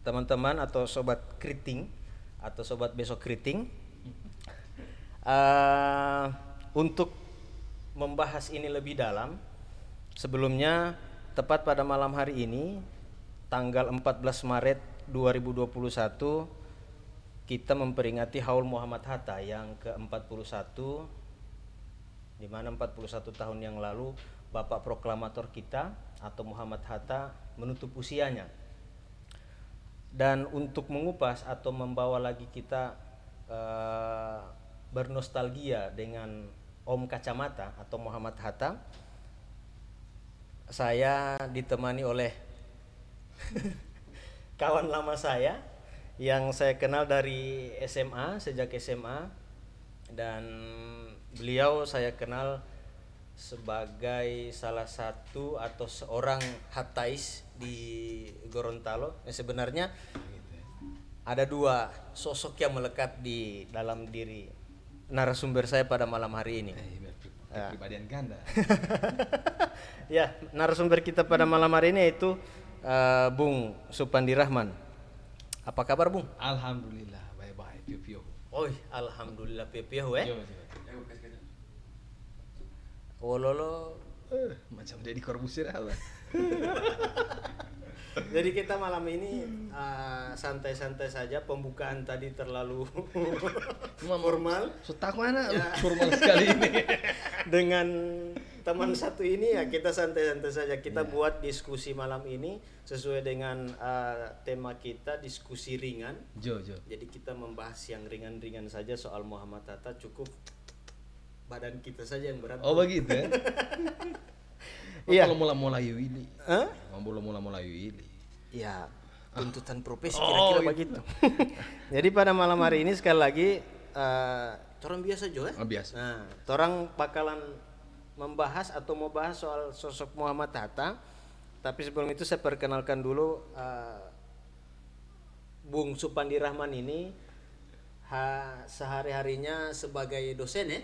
teman-teman atau sobat keriting atau sobat besok keriting eh, untuk membahas ini lebih dalam sebelumnya tepat pada malam hari ini tanggal 14 Maret 2021 kita memperingati Haul Muhammad Hatta yang ke-41 di mana 41 tahun yang lalu Bapak Proklamator kita atau Muhammad Hatta menutup usianya dan untuk mengupas atau membawa lagi kita uh, bernostalgia dengan Om Kacamata atau Muhammad Hatta saya ditemani oleh kawan lama saya yang saya kenal dari SMA sejak SMA dan beliau saya kenal sebagai salah satu atau seorang hatais di Gorontalo. Eh, sebenarnya ada dua sosok yang melekat di dalam diri narasumber saya pada malam hari ini. Eh, Ya. Kepribadian ganda. ya, narasumber kita pada malam hari ini itu eh, Bung Supandi Rahman. Apa kabar, Bung? Alhamdulillah, baik-baik, pio-pio. Oi, alhamdulillah pipiah eh. Yo, yo. Wololo. Eh, macam Deddy Corbuzier apa? Jadi kita malam ini eh, santai-santai saja. Pembukaan tadi terlalu formal. Sutak mana? Ya. Formal sekali ini. Dengan teman satu ini ya kita santai-santai saja. Kita buat diskusi malam ini sesuai dengan eh, tema kita diskusi ringan. Jo, jo. Jadi kita membahas yang ringan-ringan saja soal Muhammad Hatta cukup badan kita saja yang berat. Oh begitu ya? Iya. Kalau mula-mula ini. Hah? Mula-mula ini. Ya, tuntutan profesi Oh, kira-kira gitu. begitu. Jadi pada malam hari ini sekali lagi eh orang biasa Jo ya. Oh, biasa. Nah, orang bakalan membahas atau mau bahas soal sosok Muhammad Hatta. Tapi sebelum itu saya perkenalkan dulu eh, Bung Supandi Rahman ini ha, sehari-harinya sebagai dosen ya.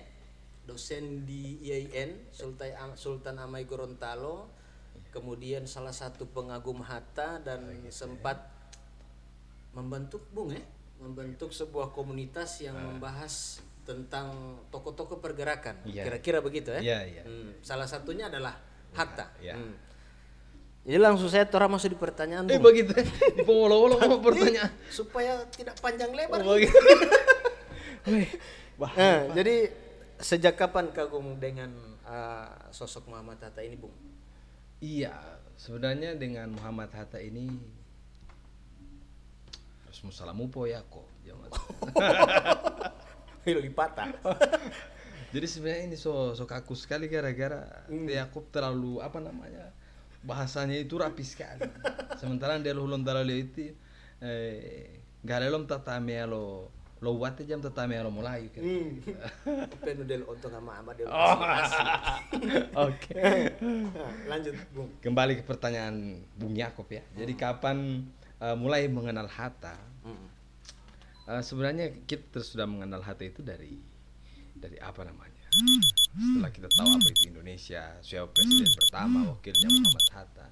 Dosen di IAIN Sultan Am- Sultan Amai Gorontalo. Kemudian salah satu pengagum Hatta dan sempat membentuk Bung ya, membentuk sebuah komunitas yang membahas tentang tokoh-tokoh pergerakan. Iya. Kira-kira begitu ya. Iya, iya. Hmm, Salah satunya adalah Hatta. Iya. Hmm. Jadi langsung saya tora masuk di pertanyaan Eh Bung. begitu ya? Di pengolo-olo mau pertanyaan. supaya tidak panjang lebar. Oh begitu. Wih, bah. Nah, jadi sejak kapan kagum dengan uh, sosok Muhammad Hatta ini, Bung? Iya, sebenarnya dengan Muhammad Hatta ini harus musalamu po ya kok. Hilo lipata. Jadi sebenarnya ini so so kaku sekali gara-gara Yakub terlalu apa namanya bahasanya itu rapi sekali. Sementara dia lu dalale itu eh galelom tatame lo wate jam tatame lo mulai kan. Hmm. Penuh del untuk sama ama del. Oh. Oke. Nah, lanjut, Bung. Kembali ke pertanyaan Bung Yakob ya. Jadi kapan eh, mulai mengenal Hatta? Hmm. Eh, sebenarnya kita sudah mengenal Hatta itu dari dari apa namanya? Setelah kita tahu apa itu Indonesia, siapa presiden pertama, wakilnya Muhammad Hatta.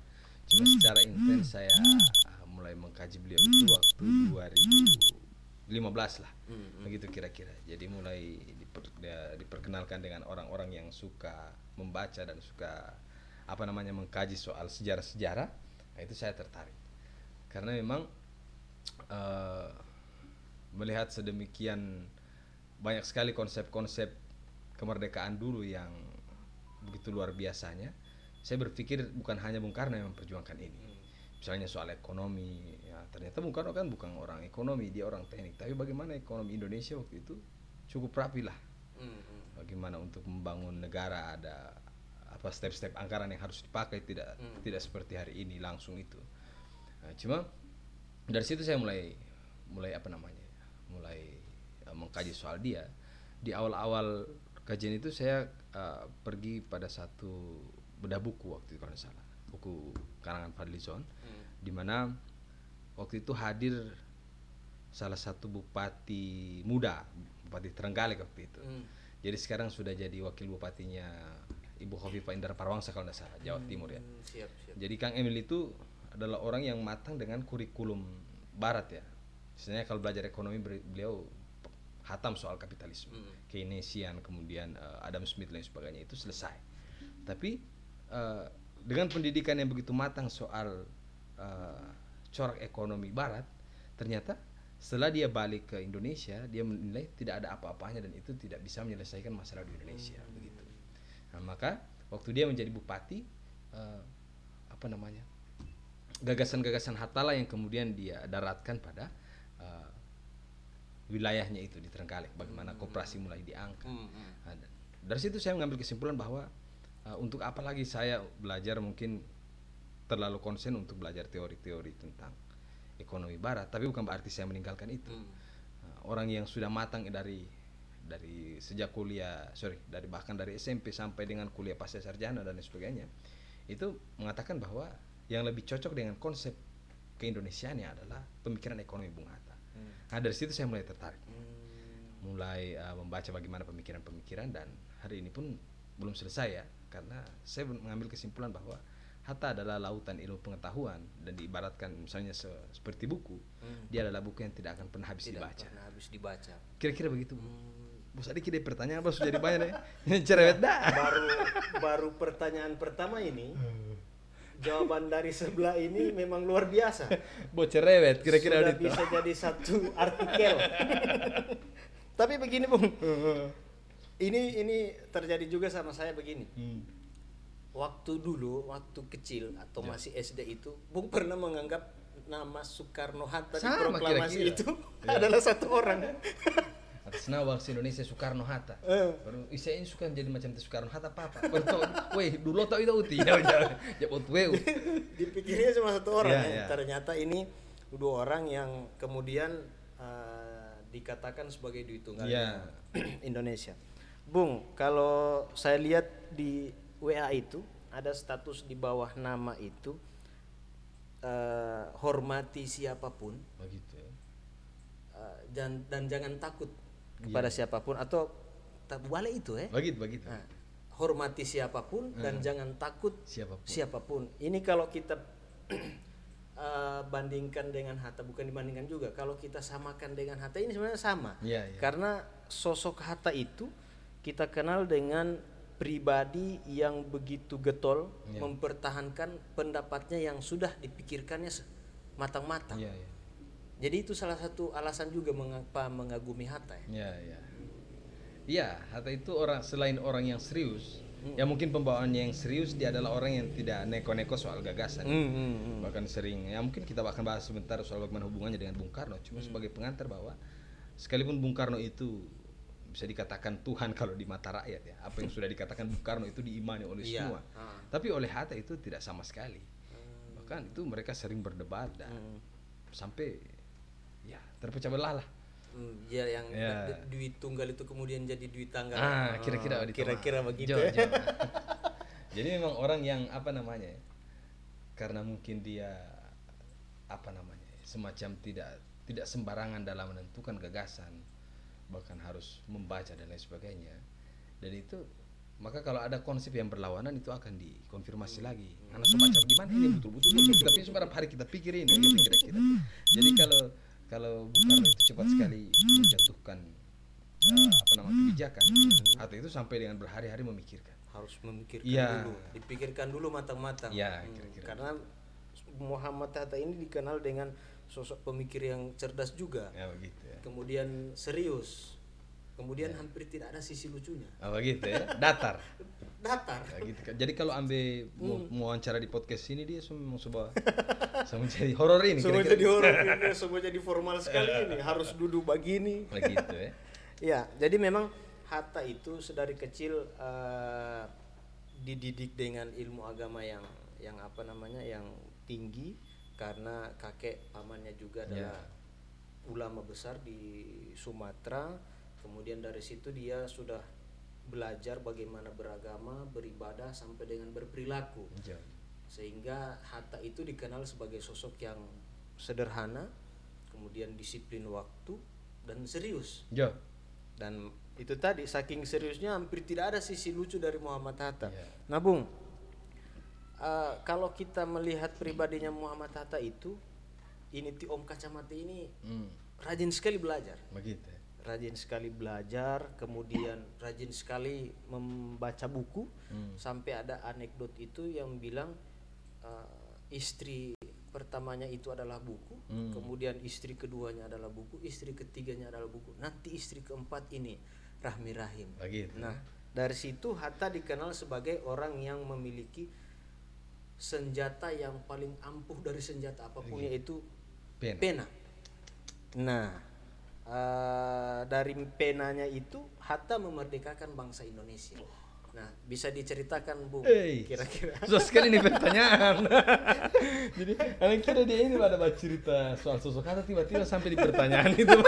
Cuma secara intens saya eh, mulai mengkaji beliau itu waktu 2015 lah. Begitu kira-kira. Jadi mulai diper- dia- diperkenalkan dengan orang-orang yang suka membaca dan suka apa namanya mengkaji soal sejarah-sejarah. Nah, itu saya tertarik. Karena memang eh, melihat sedemikian banyak sekali konsep-konsep kemerdekaan dulu yang begitu luar biasanya. Saya berpikir bukan hanya Bung Karno yang memperjuangkan ini. Misalnya soal ekonomi, ya ternyata Bung Karno kan bukan orang ekonomi, dia orang teknik. Tapi bagaimana ekonomi Indonesia waktu itu cukup rapi lah. Hmm. Bagaimana untuk membangun negara ada apa step-step anggaran yang harus dipakai tidak tidak seperti hari ini langsung itu. Nah, cuma dari situ saya mulai mulai apa namanya mulai eh, mengkaji soal dia di awal-awal kajian itu saya eh, pergi pada satu bedah buku waktu itu kalau tidak salah buku karangan Fadlizon di mana waktu itu hadir salah satu bupati muda bupati Trenggalek waktu itu Hmm. jadi sekarang sudah jadi wakil bupatinya Ibu Khofifah Indar Parwangsa kalau tidak salah Jawa Timur ya Hmm, Siap, siap. jadi Kang Emil itu adalah orang yang matang dengan kurikulum Barat ya. Misalnya kalau belajar ekonomi beliau hatam soal kapitalisme, Keynesian, kemudian eh, Adam Smith dan lain sebagainya itu selesai. Tapi eh, dengan pendidikan yang begitu matang soal eh, corak ekonomi Barat, ternyata setelah dia balik ke Indonesia, dia menilai tidak ada apa-apanya dan itu tidak bisa menyelesaikan masalah di Indonesia, begitu. Nah, maka waktu dia menjadi bupati, eh, apa namanya? gagasan-gagasan Hatta lah yang kemudian dia daratkan pada eh, wilayahnya itu di Trenggalek bagaimana koperasi mulai diangkat Nah, dan dari situ saya mengambil kesimpulan bahwa eh, untuk apa lagi saya belajar mungkin terlalu konsen untuk belajar teori-teori tentang ekonomi barat tapi bukan berarti saya meninggalkan itu. Nah, orang yang sudah matang dari dari sejak kuliah sorry dari bahkan dari SMP sampai dengan kuliah pasca sarjana dan lain sebagainya itu mengatakan bahwa yang lebih cocok dengan konsep keindonesiaannya adalah pemikiran ekonomi Bung Hatta. Nah dari situ saya mulai tertarik, mulai uh, membaca bagaimana pemikiran-pemikiran dan hari ini pun belum selesai ya karena saya mengambil kesimpulan bahwa Hatta adalah lautan ilmu pengetahuan dan diibaratkan misalnya se- seperti buku, dia adalah buku yang tidak akan pernah habis Tidak dibaca. pernah habis dibaca. Kira-kira begitu. Bu. Bos Adik ada pertanyaan apa sudah jadi banyak deh. Cerewet dah. Baru baru pertanyaan pertama ini jawaban dari sebelah ini memang luar biasa. Bos cerewet kira-kira Sudah bisa jadi satu artikel. Tapi begini bung, ini ini terjadi juga sama saya begini. Hmm. Waktu dulu, waktu kecil atau Ya. masih SD itu, bung pernah menganggap nama Soekarno Hatta di Sama proklamasi kira-kira. itu Ya. adalah satu orang. Atas nama bangsa Indonesia Soekarno Hatta. Eh. Baru saya ini suka jadi macam Soekarno Hatta apa apa. Weh dulu tau itu uti. Ya ya weh. Dipikirnya cuma satu orang, Ya, ya. ya. ternyata ini dua orang yang kemudian eh, dikatakan sebagai duit tunggal Ya. Indonesia. Bung, kalau saya lihat di WA itu ada status di bawah nama itu eh, hormati siapa pun Begitu ya. eh, dan dan jangan takut kepada siapa pun atau tak boleh itu ya. Begitu begitu. Nah, hormati siapa pun dan jangan takut Siapa pun. siapa pun. Ini kalau kita eh, bandingkan dengan Hatta bukan dibandingkan juga. Kalau kita samakan dengan Hatta ini sebenarnya sama. Iya, iya. Karena sosok Hatta itu kita kenal dengan pribadi yang begitu getol Iya. mempertahankan pendapatnya yang sudah dipikirkannya matang-matang. Iya iya. Jadi itu salah satu alasan juga mengapa mengagumi Hatta ya. Iya iya. Iya, Hatta itu orang selain orang yang serius, ya mungkin pembawaannya yang serius dia adalah orang yang tidak neko-neko soal gagasan. Bahkan sering ya mungkin kita akan bahas sebentar soal bagaimana hubungannya dengan Bung Karno. Cuma sebagai pengantar bahwa sekalipun Bung Karno itu bisa dikatakan Tuhan kalau di mata rakyat ya. Apa yang sudah dikatakan Bung Karno itu diimani oleh Iya. semua. Tapi oleh Hatta itu tidak sama sekali. Bahkan itu mereka sering berdebat dan sampai ya terpecah belah lah. Hmm, ya yang Ya. du- duit tunggal itu kemudian jadi duit tanggal. Ah, kira-kira Adit kira-kira begitu. Jo, jo. Jadi memang orang yang apa namanya? ya, Karena mungkin dia apa namanya? ya, Semacam tidak tidak sembarangan dalam menentukan gagasan, bahkan harus membaca dan lain sebagainya. Dan itu maka kalau ada konsep yang berlawanan itu akan dikonfirmasi lagi. Anak semacam di mana ini betul-betul betul, tapi sebenarnya hari kita pikirin gitu kira-kira. Jadi kalau kalau Bung Karno itu cepat sekali menjatuhkan eh, apa nama kebijakan atau itu sampai dengan berhari-hari memikirkan. Harus memikirkan Iya. dulu, dipikirkan dulu matang-matang. Hmm, kira-kira. Karena Muhammad Hatta ini dikenal dengan sosok pemikir yang cerdas juga. ya begitu ya Kemudian serius. Kemudian Iya. hampir tidak ada sisi lucunya. oh, begitu ya datar Datar. Ya, gitu kan. jadi kalau ambil mau, mau wawancara di podcast ini dia semua coba sama jadi horor ini Semua jadi horor ini, semua jadi formal sekali ini. Harus duduk begini. begitu ya Ya, jadi memang Hatta itu sedari kecil eh, dididik dengan ilmu agama yang yang apa namanya yang tinggi karena kakek pamannya juga adalah ulama besar di Sumatera. Kemudian dari situ dia sudah belajar bagaimana beragama, beribadah sampai dengan berperilaku. Jo. Sehingga Hatta itu dikenal sebagai sosok yang sederhana, kemudian disiplin waktu dan serius Jo. dan itu tadi saking seriusnya hampir tidak ada sisi lucu dari Muhammad Hatta. Iya. Nah, Bung, eh, kalau kita melihat pribadinya Muhammad Hatta itu, ini ti Om Kacamata ini Hmm, rajin sekali belajar. begitu. ya. Rajin sekali belajar, kemudian rajin sekali membaca buku Hmm. sampai ada anekdot itu yang bilang eh, istri pertamanya itu adalah buku, Hmm. kemudian istri keduanya adalah buku, istri ketiganya adalah buku. Nanti istri keempat ini Rahmi Rahim. Begitu. Nah, dari situ Hatta dikenal sebagai orang yang memiliki senjata yang paling ampuh dari senjata apa pun yaitu Pena. pena. Nah, eh, dari penanya itu Hatta memerdekakan bangsa Indonesia. Nah, bisa diceritakan Bu, Hey. kira-kira. Susah sekali nih pertanyaan. Jadi, anak kira dia ini ada baca cerita soal sosok kata tiba-tiba sampai di pertanyaan itu.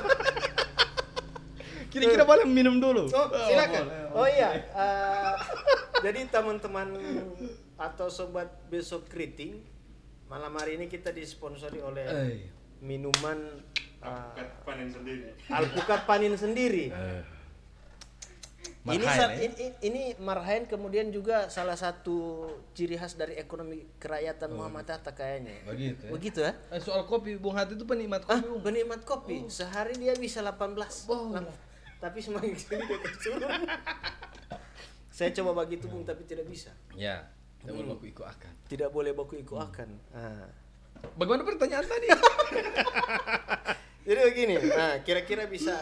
Kira-kira boleh minum dulu. Oh, silakan. boleh. Oh iya, eh, jadi teman-teman atau sobat besok keriting, malam hari ini kita disponsori oleh Eh. minuman eh, panen sendiri alpukat panin sendiri. Eh. Ini, Marhaen, ya? ini, ini Marhaen kemudian juga salah satu ciri khas dari ekonomi kerakyatan Muhammad Hatta kayaknya. Begitu ya. Begitu ya? Eh, soal kopi, Bung Hati itu penikmat Ah, kopi, Bung. penikmat kopi. Sehari dia bisa 18. Oh. Lam- Tapi semakin sini dia. Saya coba begitu Bung tapi tidak bisa. Ya, tidak boleh aku ikut akan. Tidak boleh baku iku akan. Ah. Bagaimana pertanyaan tadi? Jadi begini, nah kira-kira bisa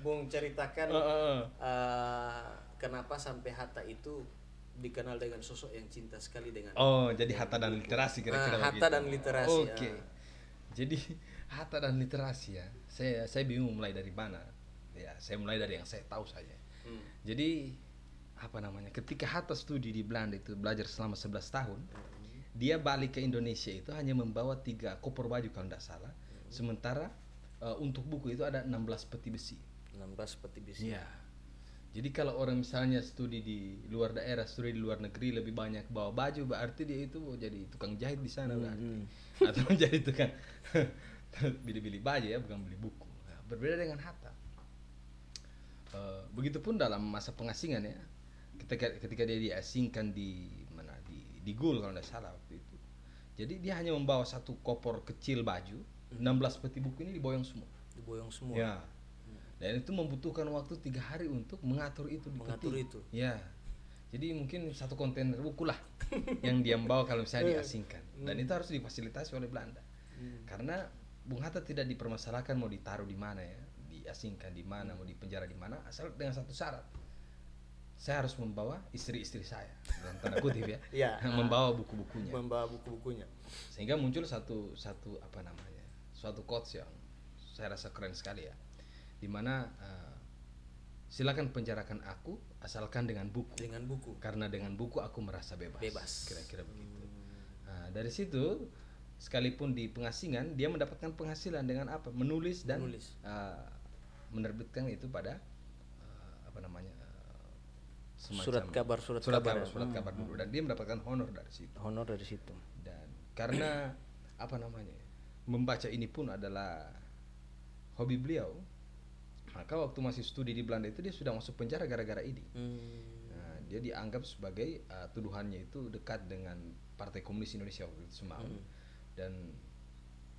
Bung ceritakan eh, eh. eh, kenapa sampai Hatta itu dikenal dengan sosok yang cinta sekali dengan Oh, jadi hatta dan literasi kira-kira Ah, hatta begitu. dan literasi, Oke. ah. Jadi hatta dan literasi ya. Saya saya bingung mulai dari mana. Ya, saya mulai dari yang saya tahu saja. Hmm. Jadi apa namanya? Ketika Hatta studi di Belanda itu belajar selama 11 tahun, dia balik ke Indonesia itu hanya membawa tiga koper baju kalau tidak salah. Sementara eh, untuk buku itu ada 16 peti besi. 16 peti besi. Iya. Jadi kalau orang misalnya studi di luar daerah, studi di luar negeri lebih banyak bawa baju, berarti dia itu jadi tukang jahit di sana berarti. Atau menjadi tukang beli-beli baju ya, bukan beli buku. Nah, berbeda dengan Hatta. Eh, begitupun dalam masa pengasingan ya, ketika ketika dia diasingkan di mana di di Gul kalau tidak salah waktu itu. Jadi dia hanya membawa satu koper kecil baju, 16 peti buku ini diboyong semua. Diboyong semua. Ya. Dan itu membutuhkan waktu tiga hari untuk mengatur itu di Mengatur peti. itu. Ya. Jadi mungkin satu kontainer buku lah yang dia bawa kalau misalnya diasingkan. Dan itu harus difasilitasi oleh Belanda. Karena Bung Hatta tidak dipermasalahkan mau ditaruh di mana ya, diasingkan di mana, mau dipenjara di mana, asal dengan satu syarat. Saya harus membawa istri-istri saya, dalam tanda kutip ya, Iya. membawa buku-bukunya Membawa buku-bukunya. sehingga muncul satu satu apa namanya suatu quotes yang saya rasa keren sekali ya di mana eh, silakan penjarakan aku asalkan dengan buku Dengan buku. karena dengan buku aku merasa bebas Bebas. kira-kira begitu nah, dari situ sekalipun di pengasingan dia mendapatkan penghasilan dengan apa menulis dan Menulis. eh, menerbitkan itu pada eh, apa namanya semacam Surat kabar, surat surat kabar kabar, ya. surat kabar dulu dan dia mendapatkan honor dari situ Honor dari situ. dan karena apa namanya membaca ini pun adalah hobi beliau maka waktu masih studi di Belanda itu dia sudah masuk penjara gara-gara ini Hmm. Nah, dia dianggap sebagai uh, tuduhannya itu dekat dengan Partai Komunis Indonesia waktu itu Semau dan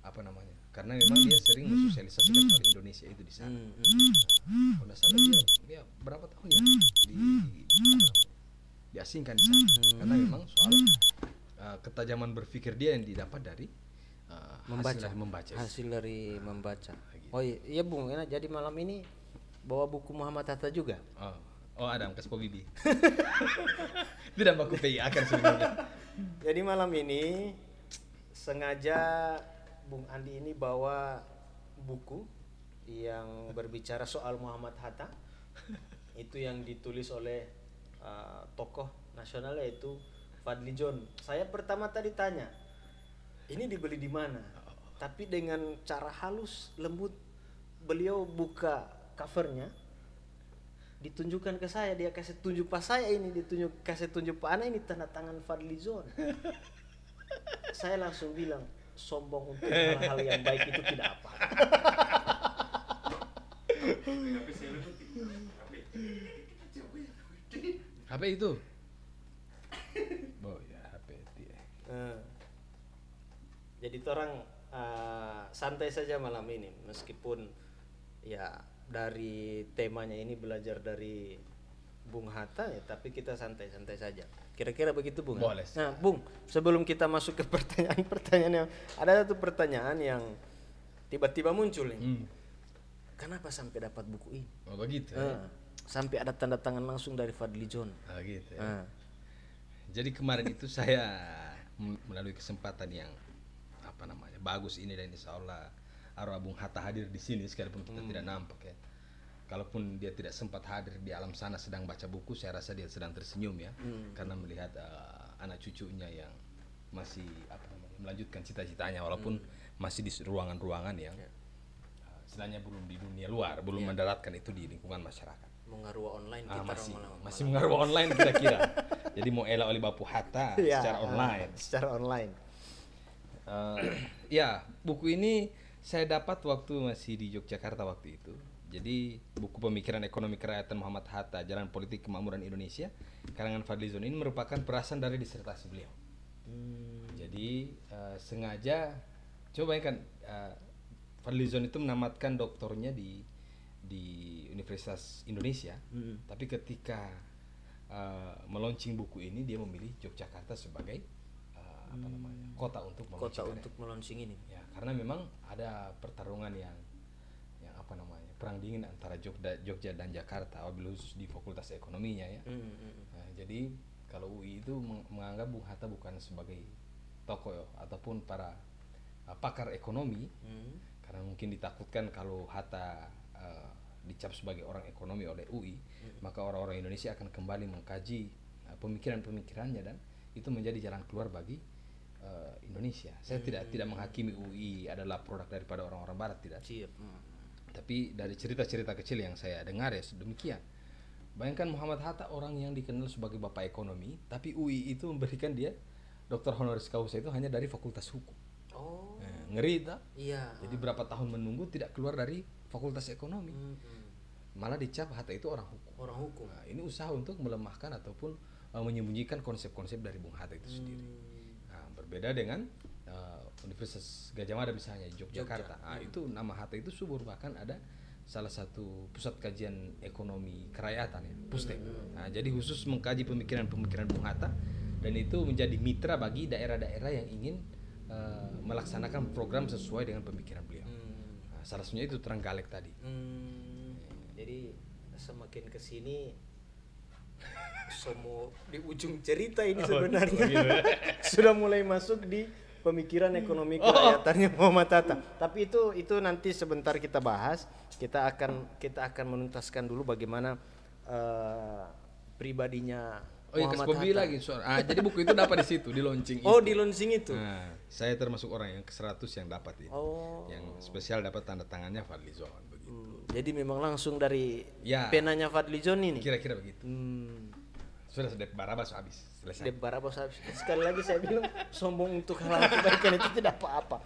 apa namanya karena memang dia sering mensosialisasikan soal Indonesia itu di sana Hmm, hmm. Nah, kalau salah dia, dia berapa tahun ya di, di namanya, diasingkan di sana karena memang soal uh, ketajaman berpikir dia yang didapat dari uh, Membaca. hasil dari membaca. Hasil dari membaca. Gitu. Oh iya, iya Bung, enak. jadi malam ini bawa buku Muhammad Hatta juga. Oh, oh ada kasih po bibi. Tidak baku PI akan sebenarnya. Jadi malam ini sengaja Bung Andi ini bawa buku yang berbicara soal Muhammad Hatta. Itu yang ditulis oleh uh, tokoh nasional yaitu Fadli John. Saya pertama tadi tanya, ini dibeli di mana? Tapi dengan cara halus, lembut, beliau buka covernya, ditunjukkan ke saya dia kasih tunjuk pas saya ini ditunjuk kasih tunjuk pak Ana ini tanda tangan Fadli Zon saya langsung bilang sombong untuk hal-hal yang baik itu tidak apa HP itu. Oh ya HP dia. Eh, jadi orang eh, santai saja malam ini meskipun ya dari temanya ini belajar dari Bung Hatta ya tapi kita santai-santai saja. Kira-kira begitu Bung. ya? Boleh. Nah, Bung, sebelum kita masuk ke pertanyaan-pertanyaan yang ada satu pertanyaan yang tiba-tiba muncul nih. Hmm. Kenapa sampai dapat buku ini? Oh begitu. ya? Ah, sampai ada tanda tangan langsung dari Fadli John. Oh, gitu. ya. Ah. Jadi kemarin itu saya melalui kesempatan yang apa namanya bagus ini dan insya Allah arwah Bung Hatta hadir di sini sekalipun kita tidak nampak ya. Kalaupun dia tidak sempat hadir di alam sana sedang baca buku, saya rasa dia sedang tersenyum ya, karena melihat eh, anak cucunya yang masih apa namanya melanjutkan cita-citanya walaupun masih di ruangan-ruangan yang eh, istilahnya belum di dunia luar, belum mendaratkan itu di lingkungan masyarakat. Mengarua online Ah, kita masih malam- masih mengaruh online kira-kira. Jadi mau elak oleh Bapu Hatta Ya, secara ah, online. secara online. Eh, ya, buku ini saya dapat waktu masih di Yogyakarta waktu itu. Jadi buku pemikiran ekonomi kerakyatan Muhammad Hatta Jalan Politik Kemakmuran Indonesia karangan Fadlizon ini merupakan perasan dari disertasi beliau. Hmm. Jadi eh, sengaja coba bayangkan eh, Fadlizon itu menamatkan doktornya di di Universitas Indonesia, Hmm. tapi ketika eh, meluncing buku ini dia memilih Yogyakarta sebagai apa namanya kota untuk Kota untuk melaunching ini. ya karena memang ada pertarungan yang yang apa namanya perang dingin antara Jogja, Jogja dan Jakarta wabil khusus di Fakultas Ekonominya ya Hmm, hmm. Nah, jadi kalau UI itu meng- menganggap Bung Hatta bukan sebagai tokoh ya, ataupun para uh, pakar ekonomi Hmm. karena mungkin ditakutkan kalau Hatta uh, dicap sebagai orang ekonomi oleh UI maka orang-orang Indonesia akan kembali mengkaji uh, pemikiran-pemikirannya dan itu menjadi jalan keluar bagi uh, Indonesia. Saya tidak tidak menghakimi UI adalah produk daripada orang-orang Barat tidak Siap. Hmm. Tapi dari cerita-cerita kecil yang saya dengar ya demikian. Bayangkan Muhammad Hatta orang yang dikenal sebagai bapak ekonomi, tapi UI itu memberikan dia doktor honoris causa itu hanya dari Fakultas Hukum. Oh, Nah, ngeri tak? iya. Jadi berapa tahun menunggu tidak keluar dari Fakultas Ekonomi, Hmm, hmm. malah dicap Hatta itu orang hukum. Orang hukum. Nah, ini usaha untuk melemahkan ataupun uh, menyembunyikan konsep-konsep dari Bung Hatta itu sendiri. Hmm. Nah, berbeda dengan uh, Universitas Gajah Mada misalnya di Yogyakarta. Nah, itu nama Hatta itu subur bahkan ada salah satu pusat kajian ekonomi kerakyatan ya, Pustek. Nah, jadi khusus mengkaji pemikiran-pemikiran Bung Hatta dan itu menjadi mitra bagi daerah-daerah yang ingin uh, melaksanakan program sesuai dengan pemikiran beliau. Hmm. Nah, salah satunya itu Trenggalek tadi. Hmm. Jadi semakin ke sini semua di ujung cerita ini Oh, sebenarnya gitu. sudah mulai masuk di pemikiran ekonomi kerakyatannya Muhammad Hatta. Tapi itu itu nanti sebentar kita bahas. Kita akan kita akan menuntaskan dulu bagaimana eh, pribadinya Oh iya, Muhammad Kasbobi lagi soal. Ah, jadi buku itu dapat di situ, di launching Oh, itu. di launching itu. Nah, saya termasuk orang yang ke-100 yang dapat ini. Oh. Yang spesial dapat tanda tangannya Fadlizon begitu. Hmm, Jadi memang langsung dari Ya. penanya Fadli John ini. Kira-kira begitu. Hmm. Sudah sudah Barabas habis, selesai. Dep Barabas habis. Sekali lagi saya bilang sombong untuk hal kebaikan itu tidak apa-apa.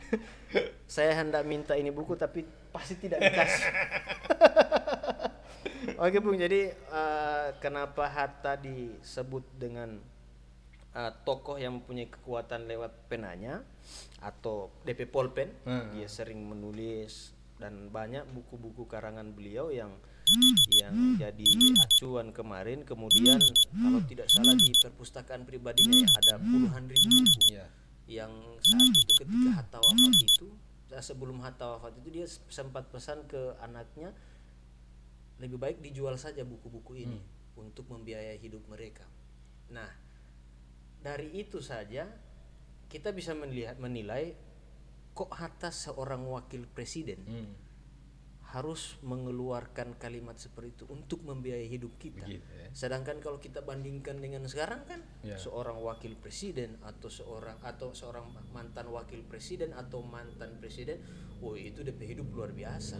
saya hendak minta ini buku tapi pasti tidak dikasih. Oke Bung, jadi eh, kenapa Hatta disebut dengan eh, tokoh yang mempunyai kekuatan lewat penanya atau DP Polpen? Hmm. Dia sering menulis dan banyak buku-buku karangan beliau yang yang jadi acuan kemarin. Kemudian kalau tidak salah di perpustakaan pribadinya ya ada puluhan ribu buku Iya. yang saat itu ketika Hatta wafat itu eh, sebelum Hatta wafat itu dia sempat pesan ke anaknya lebih baik dijual saja buku-buku ini untuk membiayai hidup mereka. Nah, dari itu saja kita bisa melihat menilai kok Hatta seorang wakil presiden Hmm. Harus mengeluarkan kalimat seperti itu untuk membiayai hidup kita. Begitu ya. Sedangkan kalau kita bandingkan dengan sekarang kan Ya. seorang wakil presiden atau seorang atau seorang mantan wakil presiden atau mantan presiden, oh itu DP hidup luar biasa.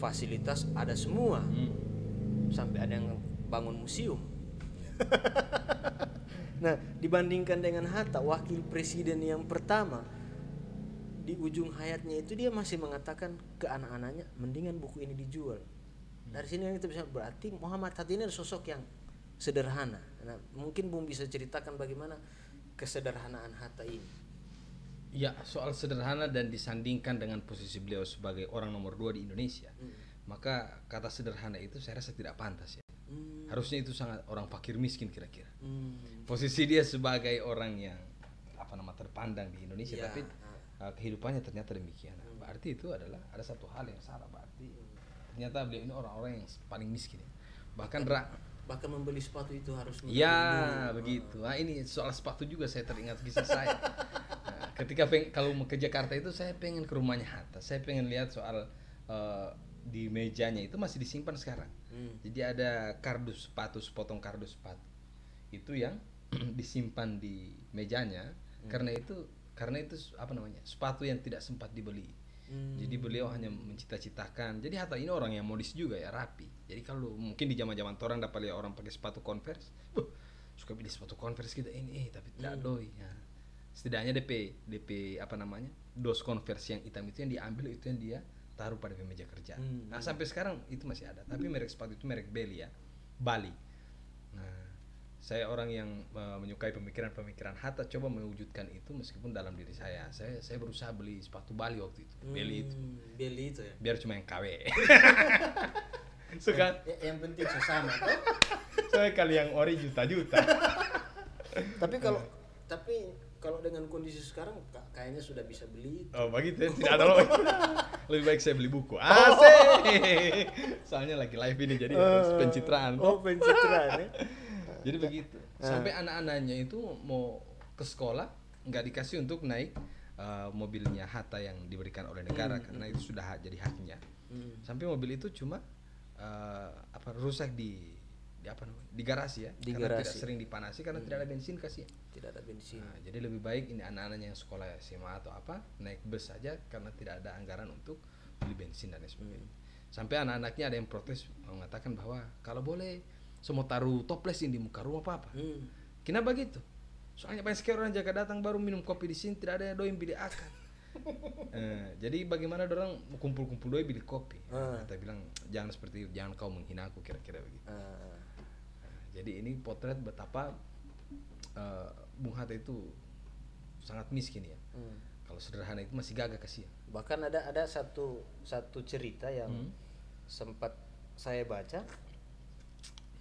Fasilitas ada semua. Hmm. Sampai ada yang bangun museum. nah, dibandingkan dengan Hatta wakil presiden yang pertama di ujung hayatnya itu dia masih mengatakan ke anak-anaknya mendingan buku ini dijual. Dari sini kan kita bisa berarti Muhammad Hatta ini adalah sosok yang sederhana. Nah, mungkin Bung bisa ceritakan bagaimana kesederhanaan Hatta ini. Ya, soal sederhana dan disandingkan dengan posisi beliau sebagai orang nomor dua di Indonesia, maka kata sederhana itu saya rasa tidak pantas ya. Hmm. Harusnya itu sangat orang fakir miskin kira-kira. Hmm. Posisi dia sebagai orang yang apa nama terpandang di Indonesia, Ya, tapi. Uh, kehidupannya ternyata demikian. Berarti itu adalah ada satu hal yang salah. Berarti ternyata beliau ini orang-orang yang paling miskin. ya. Bahkan ra, Bahkan membeli sepatu itu harus Ya begitu. Nah, ini soal sepatu juga saya teringat kisah saya. Nah, ketika peng, kalau mau ke Jakarta itu saya pengen ke rumahnya Hatta. Saya pengen lihat soal eh, di mejanya itu masih disimpan sekarang. Hmm. Jadi ada kardus sepatu, sepotong kardus sepatu. Itu yang disimpan di mejanya. Karena itu karena itu apa namanya sepatu yang tidak sempat dibeli. Hmm. Jadi beliau hanya mencita-citakan. Jadi Hatta ini orang yang modis juga ya rapi. Jadi kalau mungkin di zaman-zaman orang dapat lihat orang pakai sepatu Converse, "Wah, suka beli sepatu Converse kita ini, eh tapi tidak doi. Ya. Setidaknya DP DP apa namanya dos Converse yang hitam itu yang diambil itu yang dia taruh pada meja kerja. Hmm. Nah sampai sekarang itu masih ada. Tapi merek sepatu itu merek Beli ya, Bali. Nah saya orang yang uh, menyukai pemikiran-pemikiran Hatta coba mewujudkan itu meskipun dalam diri saya. Saya saya berusaha beli sepatu Bali waktu itu, Beli itu Hmm, Beli itu ya. biar cuma yang KW suka Ya, yang penting sesama toh. saya kali yang ori juta-juta tapi kalau tapi kalau dengan kondisi sekarang ka- kayaknya sudah bisa beli itu. oh begitu ya tidak ada lo lebih baik saya beli buku asik soalnya lagi live ini jadi harus pencitraan Oh, pencitraan ya. Jadi begitu sampai anak-anaknya itu mau ke sekolah nggak dikasih untuk naik uh, mobilnya Hatta yang diberikan oleh negara karena itu sudah ha- jadi haknya Hmm. sampai mobil itu cuma uh, apa rusak di di apa namanya di garasi ya Di karena tidak garasi. sering dipanasi karena tidak ada bensin kasih Tidak ada bensin. Nah, jadi lebih baik ini anak-anaknya yang sekolah SMA atau apa naik bus saja karena tidak ada anggaran untuk beli bensin dan lain sebagainya. Sampai anak-anaknya ada yang protes mengatakan bahwa kalau boleh semua taruh toples ini di muka rumah papa. Hmm. Kenapa begitu? Soalnya banyak sekali orang jaga datang baru minum kopi di sini tidak ada yang doi beli akan. Eh, jadi bagaimana orang kumpul-kumpul doi beli kopi? Ah. Kita bilang jangan seperti itu, jangan kau menghina aku kira-kira begitu. Ah, Jadi ini potret betapa eh, Bung Hatta itu sangat miskin ya. hmm. Kalau sederhana itu masih gagah kasihan. Bahkan ada ada satu satu cerita yang Hmm. sempat saya baca.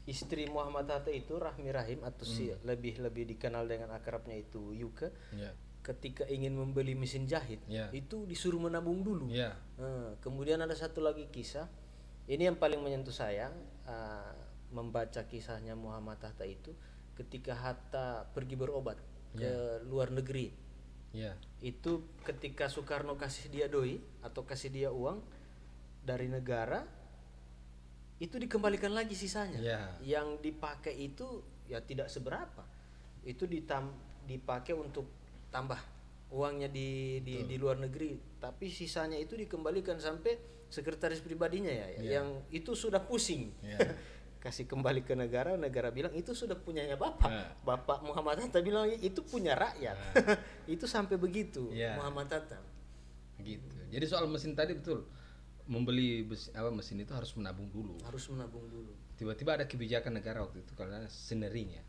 Istri Muhammad Hatta itu Rahmi Rahim atau si Hmm. lebih lebih dikenal dengan akrabnya itu Yuke. Ya. Ketika ingin membeli mesin jahit, Ya. itu disuruh menabung dulu. Ya. Eh, kemudian ada satu lagi kisah. Ini yang paling menyentuh saya eh, membaca kisahnya Muhammad Hatta itu ketika Hatta pergi berobat ke luar negeri. Ya. Itu ketika Soekarno kasih dia doi atau kasih dia uang dari negara itu dikembalikan lagi sisanya. Ya. Yang dipakai itu ya tidak seberapa. Itu ditam dipakai untuk tambah uangnya di di, di luar negeri, tapi sisanya itu dikembalikan sampai sekretaris pribadinya ya, Ya. yang itu sudah pusing. Ya. Kasih kembali ke negara, negara bilang itu sudah punyanya Bapak. Ya. Bapak Muhammad Hatta bilang itu punya rakyat. itu sampai begitu Ya. Muhammad Hatta. Gitu. Jadi soal mesin tadi betul. Membeli bes- apa mesin itu harus menabung dulu. Harus menabung dulu. Tiba-tiba ada kebijakan negara waktu itu karena senerinya.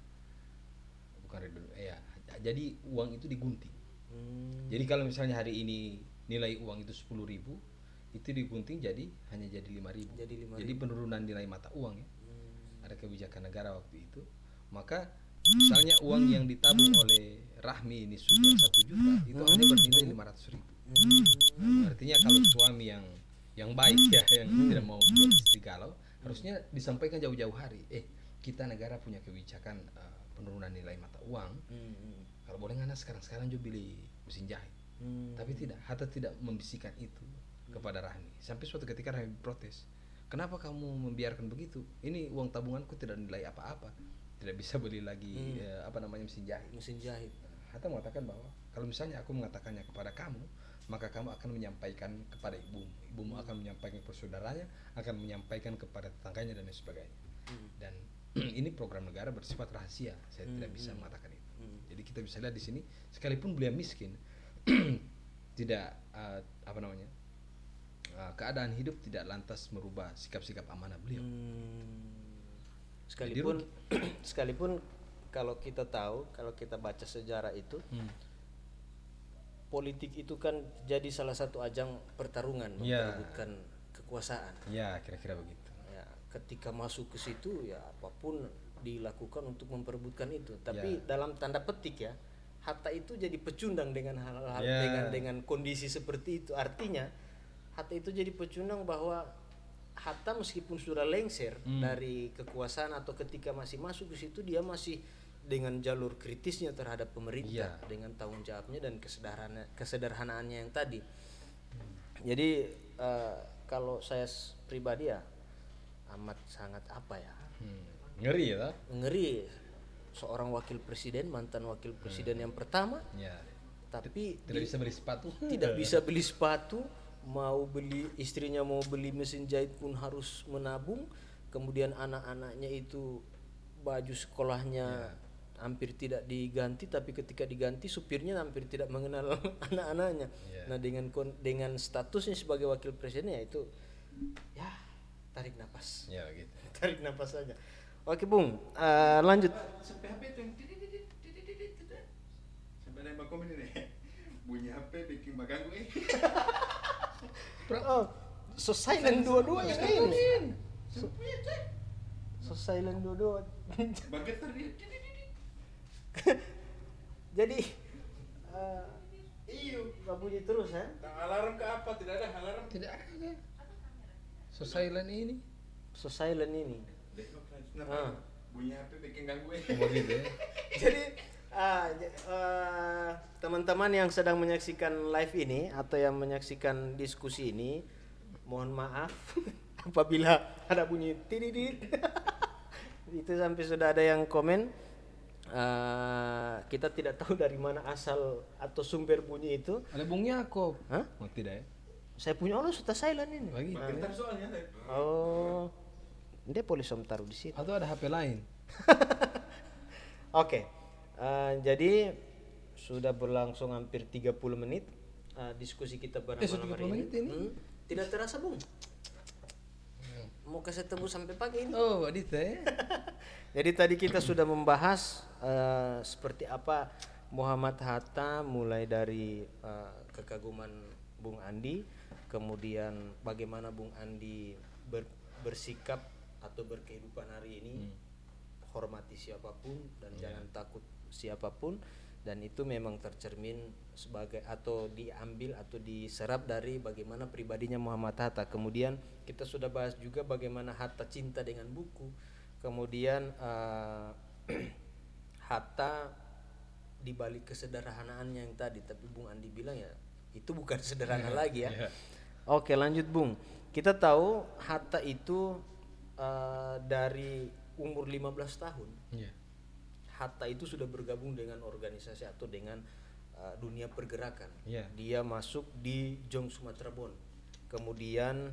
Bukan redu- ya. Jadi uang itu digunting. Hmm. Jadi kalau misalnya hari ini nilai uang itu 10.000 ribu itu digunting jadi hanya jadi 5.000 ribu. Jadi 5.000. Jadi penurunan nilai mata uang ya. Hmm. Ada kebijakan negara waktu itu. Maka misalnya uang yang ditabung oleh Rahmi ini sudah satu juta itu hanya bernilai 500 ribu. Hmm. Artinya kalau suami yang yang baik ya yang tidak mau buat istri galau harusnya disampaikan jauh-jauh hari. Eh kita negara punya kebijakan eh, penurunan nilai mata uang. Hmm, hmm. Kalau boleh ngana sekarang-sekarang juga beli mesin jahit. Hmm. Tapi tidak, Hatta tidak membisikkan itu kepada Rahmi. Sampai suatu ketika Rahmi protes. Kenapa kamu membiarkan begitu? Ini uang tabunganku tidak nilai apa-apa. Tidak bisa beli lagi eh, apa namanya mesin jahit. mesin jahit. Hatta mengatakan bahwa kalau misalnya aku mengatakannya kepada kamu, maka kamu akan menyampaikan kepada ibumu. Ibumu akan menyampaikan kepada saudaranya, akan menyampaikan kepada tetangganya dan lain sebagainya. Hmm. Dan ini program negara bersifat rahasia. Saya tidak bisa mengatakan itu. Hmm. Jadi kita bisa lihat di sini, sekalipun beliau miskin, tidak eh, apa namanya eh, keadaan hidup tidak lantas merubah sikap-sikap amanah beliau. Hmm. Sekalipun sekalipun kalau kita tahu, kalau kita baca sejarah itu Hmm. Politik itu kan jadi salah satu ajang pertarungan Iya. memperebutkan kekuasaan. Ya, kira-kira begitu. Ya, ketika masuk ke situ ya apa pun dilakukan untuk memperebutkan itu. Tapi dalam tanda petik ya, Hatta itu jadi pecundang dengan hal-hal Ya. dengan dengan kondisi seperti itu. Artinya Hatta itu jadi pecundang bahwa Hatta meskipun sudah lengser dari kekuasaan atau ketika masih masuk ke situ dia masih dengan jalur kritisnya terhadap pemerintah Iya. dengan tanggung jawabnya dan kesederhana kesederhanaannya yang tadi. Jadi eh, kalau saya pribadi ya amat sangat apa ya Hmm. Ngeri ya, ngeri seorang wakil presiden mantan wakil presiden yang pertama Ya. tapi Tidak di- bisa beli sepatu. tidak bisa beli sepatu mau beli istrinya mau beli mesin jahit pun harus menabung kemudian anak-anaknya itu baju sekolahnya hampir tidak diganti tapi ketika diganti supirnya hampir tidak mengenal anak-anaknya. Ya. nah dengan dengan statusnya sebagai wakil presiden ya itu ya tarik napas. Ya, gitu. tarik napas saja. Oke bung Eh, lanjut. Sampai HP itu sampai nembak komen ini bunyi HP bikin mengganggu eh oh so silent dua-dua yang ini. so silent dua-dua tidit. jadi eh, iyo nggak bunyi terus ya tak alarm ke apa tidak ada alarm Tidak ada. So silent ini. so silent ini nah, Ah. bunyi HP bikin ganggu begitu ya. jadi ah, j- eh, teman-teman yang sedang menyaksikan live ini atau yang menyaksikan diskusi ini mohon maaf apabila ada bunyi tididit itu sampai sudah ada yang komen eh, kita tidak tahu dari mana asal atau sumber bunyi itu Ada Bung Yakob. Hah? Oh, tidak ya? saya punya Allah sudah silent ini Begitu ya. Bentar soalnya oh dia boleh som taruh di situ Atau ada HP lain? Oke, eh, jadi sudah berlangsung hampir 30 menit eh, diskusi kita pada Eh, sudah malam 30 hari menit ini? Hmm, tidak terasa bung? Mau kasih tembus sampai pagi ini. Oh, Adita ya. Jadi tadi kita sudah membahas eh, seperti apa Muhammad Hatta mulai dari eh, kekaguman Bung Andi, kemudian bagaimana Bung Andi ber- bersikap atau berkehidupan hari ini, hormati siapa pun dan jangan takut siapa pun dan itu memang tercermin sebagai atau diambil atau diserap dari bagaimana pribadinya Muhammad Hatta. Kemudian kita sudah bahas juga bagaimana Hatta cinta dengan buku. Kemudian eh, Hatta di balik kesederhanaannya yang tadi, tapi Bung Andi bilang ya itu bukan sederhana lagi ya. Iya. Oke lanjut Bung. Kita tahu Hatta itu eh, dari umur 15 tahun Iya. Hatta itu sudah bergabung dengan organisasi atau dengan uh, dunia pergerakan. Iya. Dia masuk di Jong Sumatera Bon. Kemudian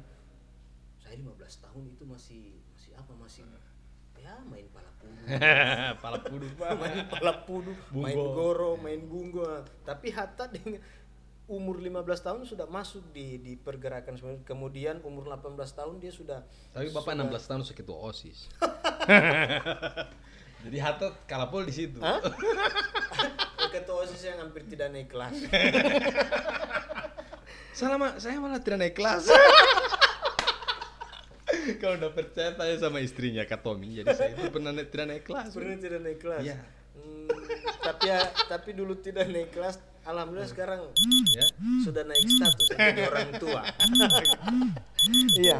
saya 15 tahun itu masih masih apa masih ya main pala pudu, Pala pudu, Pak. main pala pudu, main goro, main bunggo. Tapi Hatta dengan umur 15 tahun sudah masuk di di pergerakan kemudian umur 18 tahun dia sudah Tapi Bapak 16 tahun sudah ketua OSIS. Jadi Hatta kalapol di situ. Ketua OSIS yang hampir tidak naik kelas. Selama saya malah tidak naik kelas. Kalau udah percaya tanya sama istrinya Kak Tommy, jadi saya itu pernah naik- tidak naik kelas. Pernah tidak naik kelas. Iya. Hmm, tapi ya, tapi dulu tidak naik kelas. Alhamdulillah sekarang Ya. sudah naik status jadi orang tua. iya.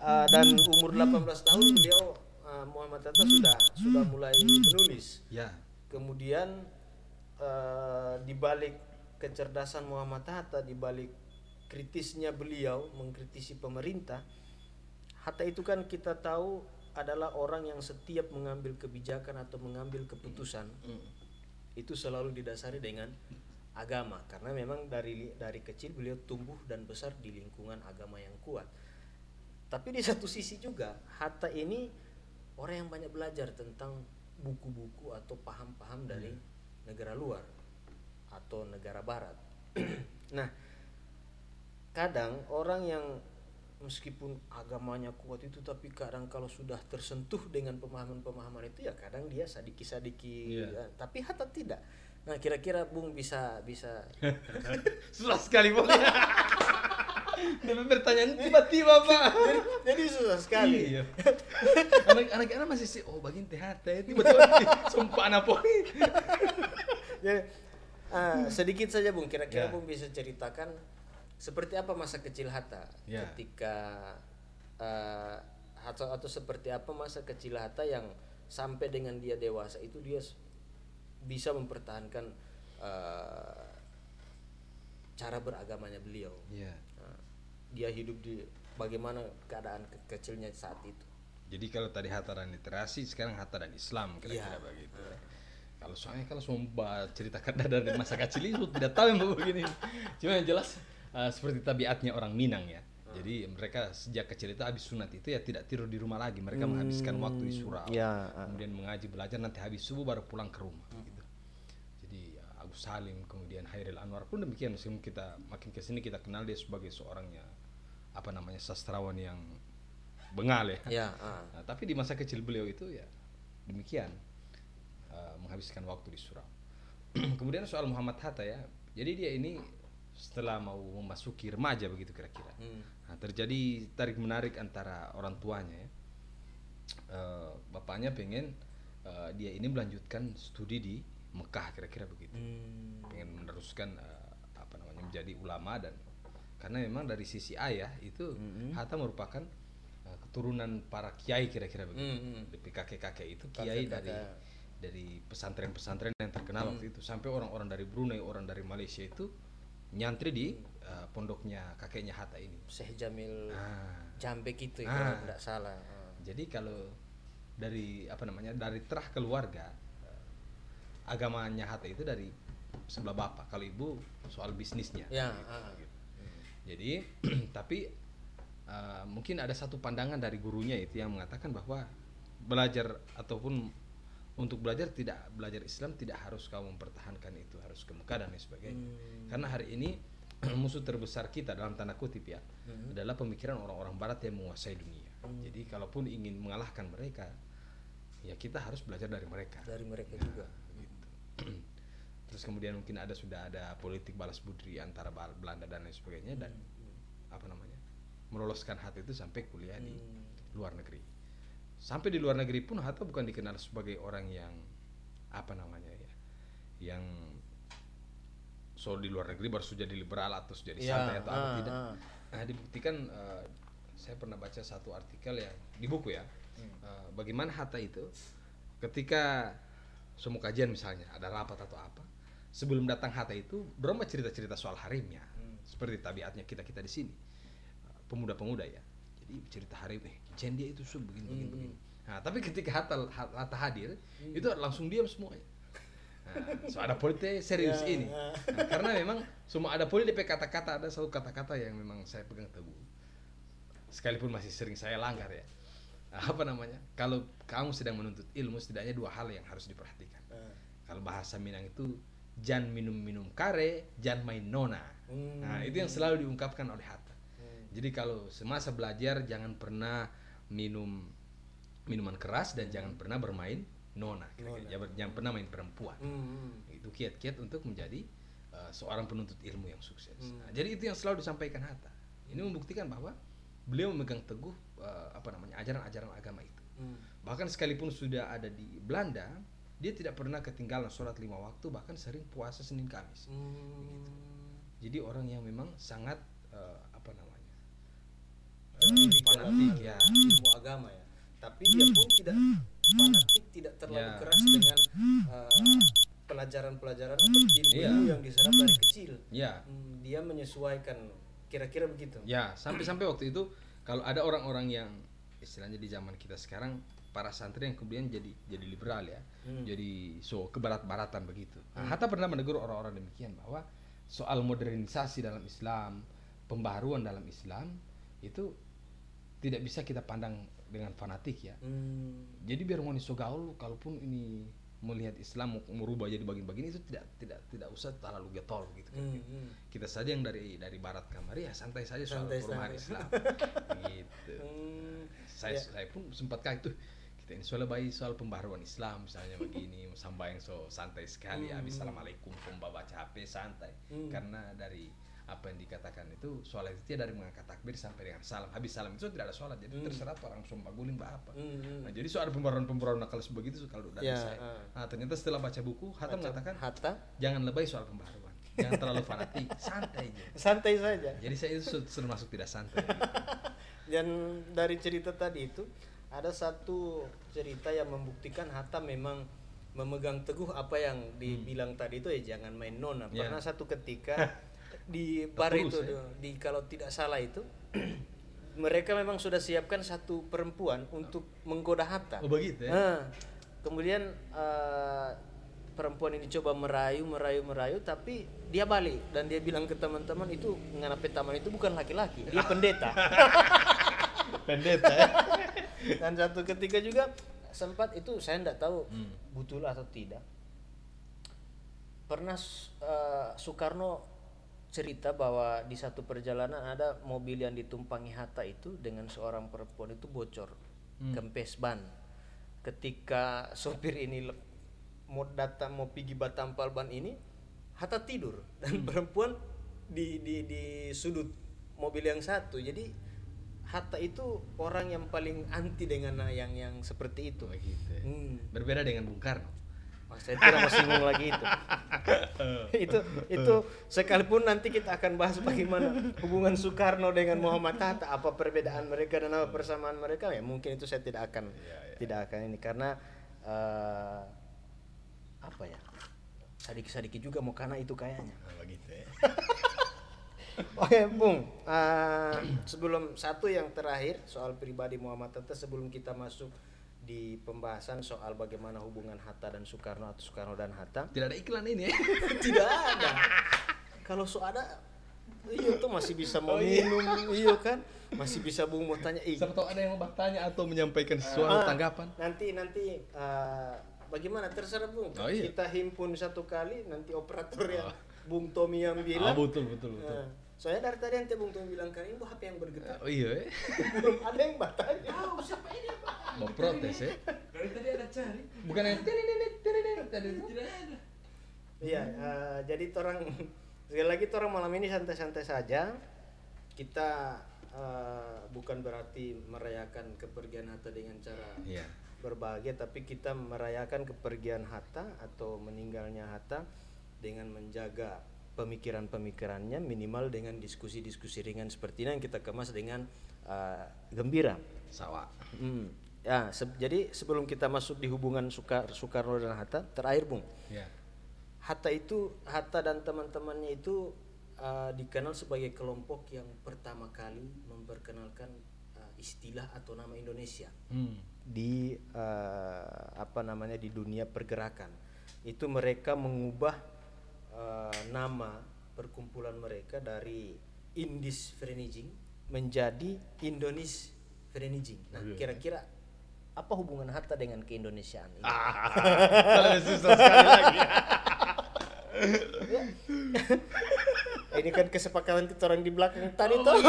Uh, dan umur 18 tahun beliau uh, Muhammad Hatta sudah sudah mulai menulis. Ya. Kemudian uh, di balik kecerdasan Muhammad Hatta, di balik kritisnya beliau mengkritisi pemerintah, Hatta itu kan kita tahu adalah orang yang setiap mengambil kebijakan atau mengambil keputusan itu selalu didasari dengan agama karena memang dari dari kecil beliau tumbuh dan besar di lingkungan agama yang kuat. Tapi di satu sisi juga Hatta ini orang yang banyak belajar tentang buku-buku atau paham-paham dari negara luar atau negara barat. nah, kadang orang yang meskipun agamanya kuat itu tapi kadang kalau sudah tersentuh dengan pemahaman-pemahaman itu ya kadang dia sadiki-sadiki Iya. ya. tapi Hatta tidak Nah, kira-kira Bung bisa bisa Susah sekali boleh. Tapi pertanyaan tiba-tiba pak. jadi, jadi susah sekali. Iya. Anak-anak anak masih sih, oh bagian THT tiba-tiba sumpah anak. Jadi, ah, sedikit saja Bung, kira-kira Ya. Bung bisa ceritakan seperti apa masa kecil Hatta Ya. ketika ah, atau atau seperti apa masa kecil Hatta yang sampai dengan dia dewasa itu dia bisa mempertahankan ah, cara beragamanya beliau. Iya. Ah, dia hidup di bagaimana keadaan ke- kecilnya saat itu. Jadi kalau tadi Hatta dan literasi, sekarang Hatta dan Islam kira-kira Iya. begitu. Kalau soalnya kalau semua ceritakan dari masa kecil itu tidak tahu yang begini. Cuma yang jelas eh, seperti tabiatnya orang Minang ya. Jadi mereka sejak kecil itu habis sunat itu ya tidak tidur di rumah lagi. Mereka menghabiskan waktu di surau. ya, ah. Kemudian mengaji belajar nanti habis subuh baru pulang ke rumah. Gitu. Jadi ya, Agus Salim kemudian Hairil Anwar pun demikian. Meskipun kita makin ke sini kita kenal dia sebagai seorangnya apa namanya sastrawan yang bengal ya. Ya, ah. Nah, tapi di masa kecil beliau itu ya demikian uh, menghabiskan waktu di surau. Kemudian soal Muhammad Hatta ya, jadi dia ini setelah mau memasuki remaja begitu kira-kira. Hmm. Nah, terjadi tarik menarik antara orang tuanya ya. Eh, bapaknya pengen eh, dia ini melanjutkan studi di Mekah kira-kira begitu. Hmm. Pengen meneruskan eh, apa namanya menjadi ulama dan karena memang dari sisi ayah itu Hatta merupakan eh, keturunan para kiai kira-kira begitu. Hmm, hmm. Dari kakek-kakek itu kiai dari Kakek-kakek. dari pesantren-pesantren yang terkenal waktu itu sampai orang-orang dari Brunei, orang dari Malaysia itu nyantri di eh, pondoknya kakeknya Hatta ini. Syekh Jamil Ah. Jambek itu ya, Ah. kalau tidak salah. Ah. Jadi kalau dari apa namanya dari terah keluarga eh, agamanya Hatta itu dari sebelah bapak. Kalau ibu soal bisnisnya. Ya, Gitu, ah. gitu. Jadi tapi eh, mungkin ada satu pandangan dari gurunya itu yang mengatakan bahwa belajar ataupun untuk belajar tidak belajar Islam tidak harus kau mempertahankan itu harus ke Mekah dan lain sebagainya. Hmm. Karena hari ini musuh terbesar kita dalam tanda kutip ya Hmm. adalah pemikiran orang-orang Barat yang menguasai dunia. Jadi kalaupun ingin mengalahkan mereka, ya kita harus belajar dari mereka. dari mereka juga. Gitu. Terus kemudian mungkin ada sudah ada politik balas budi antara Belanda dan lain sebagainya dan apa namanya meloloskan Hatta itu sampai kuliah di luar negeri. Sampai di luar negeri pun Hatta bukan dikenal sebagai orang yang apa namanya ya, yang so di luar negeri baru jadi liberal atau sudah jadi Ya, santai atau apa ah, tidak. ah. Nah dibuktikan eh, saya pernah baca satu artikel yang di buku ya, eh, bagaimana Hatta itu ketika semua kajian misalnya ada rapat atau apa, sebelum datang Hatta itu, Brahma cerita-cerita soal harimnya, seperti tabiatnya kita kita di sini, pemuda-pemuda ya. Cerita harim, eh Jen dia itu sub begini begini begini. Nah tapi ketika Hatta, Hatta hadir, itu langsung diam semuanya. Nah, so ada politik serius Ya, ini. ya. Nah, karena memang semua ada politik kata-kata ada satu kata-kata yang memang saya pegang teguh. Sekalipun masih sering saya langgar ya. Nah, apa namanya? Kalau kamu sedang menuntut ilmu setidaknya dua hal yang harus diperhatikan. Ah. Kalau bahasa Minang itu jan minum-minum kare, jan main nona. Hmm. Nah, itu yang selalu diungkapkan oleh Hatta. Jadi kalau semasa belajar jangan pernah minum minuman keras dan jangan pernah bermain nona. kira-kira. Jangan, jangan pernah main perempuan Hmm. itu kiat-kiat untuk menjadi uh, seorang penuntut ilmu yang sukses. Nah, jadi itu yang selalu disampaikan Hatta. Ini membuktikan bahwa beliau memegang teguh uh, apa namanya ajaran-ajaran agama itu. Hmm. Bahkan sekalipun sudah ada di Belanda, dia tidak pernah ketinggalan sholat lima waktu, bahkan sering puasa Senin Kamis. Hmm. Jadi orang yang memang sangat uh, Terdidik dalam fanatik ya. ilmu agama ya. Tapi dia pun tidak fanatik, tidak terlalu Ya. keras dengan uh, pelajaran-pelajaran atau ilmu Iya. yang diserap dari kecil. Ya, Hmm, dia menyesuaikan kira-kira begitu. Ya, sampai-sampai waktu itu kalau ada orang-orang yang istilahnya di zaman kita sekarang para santri yang kemudian jadi jadi liberal ya. Jadi so kebarat-baratan begitu. Nah, Hatta pernah menegur orang-orang demikian bahwa soal modernisasi dalam Islam, pembaharuan dalam Islam itu tidak bisa kita pandang dengan fanatik ya. Hmm. Jadi biar mau so gaul kalaupun ini melihat Islam merubah jadi bagian-bagian itu tidak tidak tidak usah terlalu getol gitu kan. Hmm, hmm. Kita saja yang dari dari barat kamar ya santai saja soal Santai perubahan saja. Islam. gitu. Hmm. Saya Ya. saya pun sempat kaget tuh kita ini soal bayi soal pembaruan Islam misalnya begini sambayang so santai sekali Hmm. habis assalamualaikum pembawa baca HP santai Hmm. karena dari apa yang dikatakan itu sholat itu dari mengangkat takbir sampai dengan salam habis salam itu tidak ada sholat jadi Hmm. terserah tuh orang sumpah guling apa Hmm. nah, jadi soal pembaruan-pembaruan nakal begitu kalau dari Ya, saya ah. nah ternyata setelah baca buku Hatta mengatakan Hatta jangan lebay soal pembaruan jangan terlalu fanatik santai aja santai saja. jadi saya itu su- termasuk tidak santai Dan dari cerita tadi itu ada satu cerita yang membuktikan Hatta memang memegang teguh apa yang dibilang tadi itu ya jangan main nona. Ya. Pernah satu ketika di Tertulus, itu ya. di kalau tidak salah itu mereka memang sudah siapkan satu perempuan untuk menggoda Hatta. oh begitu ya Nah, kemudian eh, perempuan ini coba merayu, merayu, merayu, tapi dia balik dan dia bilang ke teman-teman itu nganape taman itu bukan laki-laki, dia pendeta. pendeta ya dan satu ketika juga sempat itu saya tidak tahu Hmm. betul atau tidak. Pernah eh, Soekarno cerita bahwa di satu perjalanan ada mobil yang ditumpangi Hatta itu dengan seorang perempuan itu bocor Hmm. kempes ban. Ketika sopir ini mau datang mau pergi batampal ban ini Hatta tidur dan perempuan di di di sudut mobil yang satu. Jadi Hatta itu orang yang paling anti dengan yang yang seperti itu. begitu ya. Hmm. berbeda dengan Bung Karno Mas saya tidak mau singgung lagi itu. itu itu sekalipun nanti kita akan bahas bagaimana hubungan Soekarno dengan Muhammad Hatta, apa perbedaan mereka dan apa persamaan mereka ya mungkin itu saya tidak akan tidak akan ini karena eh, apa ya sadiki-sadiki juga mau karena itu kayaknya. Nah, begitu ya Oke, Bung. Eh, sebelum satu yang terakhir soal pribadi Muhammad Hatta sebelum kita masuk di pembahasan soal bagaimana hubungan Hatta dan Soekarno atau Soekarno dan Hatta. tidak ada iklan ini ya Tidak ada. Kalau so ada iya tuh masih bisa mau Oh, minum, iya kan? Masih bisa Bung mau tanya iya. siapa tahu ada yang mau bertanya atau menyampaikan sesuatu Ah, tanggapan Nanti nanti eh, bagaimana terserah Bung. Oh, iya. Kita himpun satu kali nanti operator yang Bung Tommy yang bilang. ah betul betul betul Nah, soalnya dari tadi nanti Bung Tommy bilang kan ini HP yang bergetar. oh iya ya Belum ada yang bertanya. Oh, siapa ini yang bertanya? mau protes ya Dari tadi ada cari. bukan yang tadi itu. Tidak ada. Iya, eh, jadi orang sekali lagi orang malam ini santai-santai saja. Kita eh, bukan berarti merayakan kepergian Hatta dengan cara iya berbahagia, tapi kita merayakan kepergian Hatta atau meninggalnya Hatta dengan menjaga pemikiran-pemikirannya minimal dengan diskusi-diskusi ringan seperti ini yang kita kemas dengan eh, gembira. sawah Hmm. Ya, se- jadi sebelum kita masuk di hubungan Soekar- Soekarno dan Hatta, terakhir Bung, ya Hatta itu Hatta dan teman-temannya itu uh, dikenal sebagai kelompok yang pertama kali memperkenalkan uh, istilah atau nama Indonesia hmm. di uh, apa namanya di dunia pergerakan. Itu mereka mengubah uh, nama perkumpulan mereka dari Indis Vereniging menjadi Indonis Vereniging. Nah, kira-kira apa hubungan Hatta dengan keindonesiaan ini? Ah, susah sekali lagi Ini kan kesepakatan kita orang di belakang tadi toh.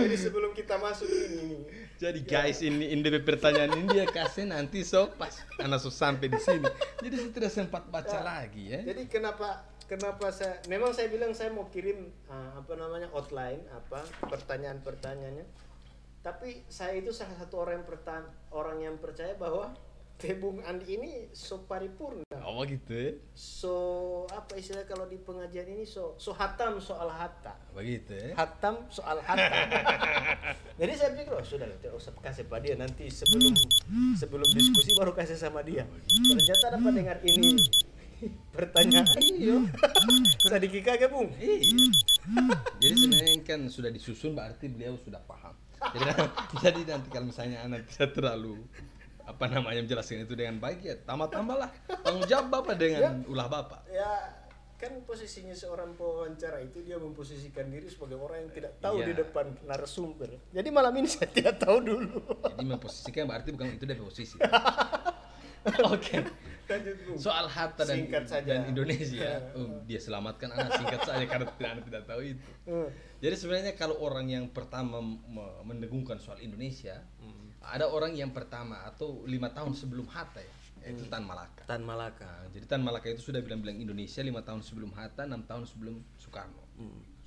Jadi sebelum kita masuk ini, Jadi guys ini ini pertanyaan ini dia kasih nanti so pas anak so sampai di sini. Jadi saya tidak sempat baca Ya. lagi ya. jadi kenapa kenapa saya memang saya bilang saya mau kirim ah, apa namanya outline apa pertanyaan-pertanyaannya. Tapi saya itu salah satu orang yang pertan orang yang percaya bahwa Tebung Andi ini so paripurna. Oh gitu ya. So apa istilah kalau di pengajian ini so so hatam soal hatta. Begitu ya. Hatam soal hatam. Jadi saya pikir oh sudah tidak usah kasih pada dia nanti sebelum sebelum diskusi baru kasih sama dia. Ternyata dapat dengar ini pertanyaan iyo. Sadiki kagak bung. Iya. Jadi sebenarnya kan sudah disusun berarti beliau sudah paham. Jadi, jadi nanti kalau misalnya anak bisa terlalu apa namanya menjelaskan itu dengan baik ya tambah-tambahlah tanggung jawab bapak dengan ulah bapak. Ya kan posisinya seorang pewawancara itu dia memposisikan diri sebagai orang yang tidak tahu Iya. di depan narasumber. Jadi malam ini saya tidak tahu dulu. Jadi memposisikan berarti bukan itu dari posisi. Oke. Bung. soal Hatta dan, Singkat saja. dan Indonesia oh, dia selamatkan anak singkat saja karena tidak anak tidak tahu itu Eh, jadi sebenarnya kalau orang yang pertama me- mendengungkan soal Indonesia ada orang yang pertama atau lima tahun sebelum Hatta ya yaitu Tan Malaka Tan Malaka. Nah, jadi Tan Malaka itu sudah bilang-bilang Indonesia lima tahun sebelum Hatta enam tahun sebelum Soekarno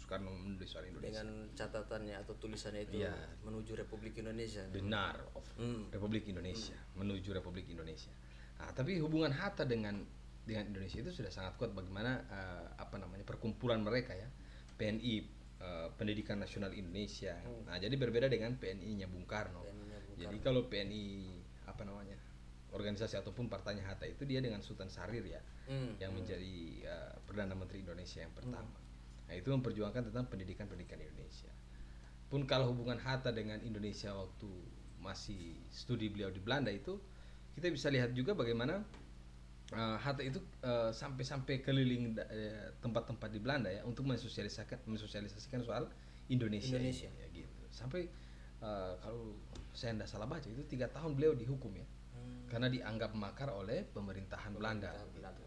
Soekarno menulis soal Indonesia Dengan catatannya atau tulisannya itu Iya. menuju Republik Indonesia. benar of Hmm. Republik Indonesia menuju Republik Indonesia. Nah, tapi hubungan Hatta dengan dengan Indonesia itu sudah sangat kuat. Bagaimana eh, apa namanya perkumpulan mereka ya PNI eh, Pendidikan Nasional Indonesia. Nah jadi berbeda dengan PNI-nya Bung Karno. PNI-nya Bung Jadi kalau PNI apa namanya organisasi ataupun partainya Hatta itu dia dengan Sultan Syahrir ya Hmm. yang menjadi eh, perdana menteri Indonesia yang pertama. Nah itu memperjuangkan tentang pendidikan pendidikan Indonesia. Pun kalau hubungan Hatta dengan Indonesia waktu masih studi beliau di Belanda itu kita bisa lihat juga bagaimana eh, Hatta itu eh, sampai-sampai keliling eh, tempat-tempat di Belanda ya untuk mensosialisasikan mensosialisasikan soal Indonesia. Indonesia. ya gitu. Sampai eh, kalau saya tidak salah baca itu tiga tahun beliau dihukum ya Hmm. karena dianggap makar oleh pemerintahan Belanda. Belanda.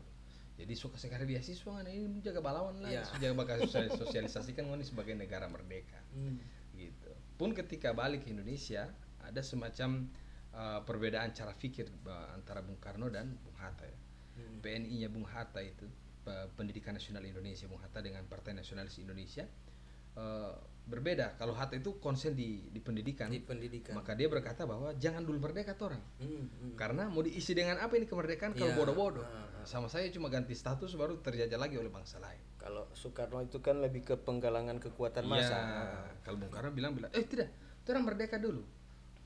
Jadi suka sekali beasiswa kan ini menjaga balawan lah, Iya. jaga bakal sosial- sosialisasikan ini sebagai negara merdeka Hmm. gitu. Pun ketika balik ke Indonesia ada semacam uh, perbedaan cara pikir uh, antara Bung Karno dan Bung Hatta ya. Hmm. PNI-nya Bung Hatta itu uh, Pendidikan Nasional Indonesia Bung Hatta dengan Partai Nasionalis Indonesia uh, berbeda. Kalau Hatta itu konsen di di pendidikan, Di pendidikan. maka dia berkata bahwa jangan dulu merdeka orang. Hmm, hmm. Karena mau diisi dengan apa ini kemerdekaan kalau Iya. bodoh-bodoh. Ah, ah. Sama saya cuma ganti status baru terjajah lagi oleh bangsa lain. Kalau Soekarno itu kan lebih ke penggalangan kekuatan massa. Iya. Kalau Bung Karno bilang bilang, eh tidak, orang merdeka dulu.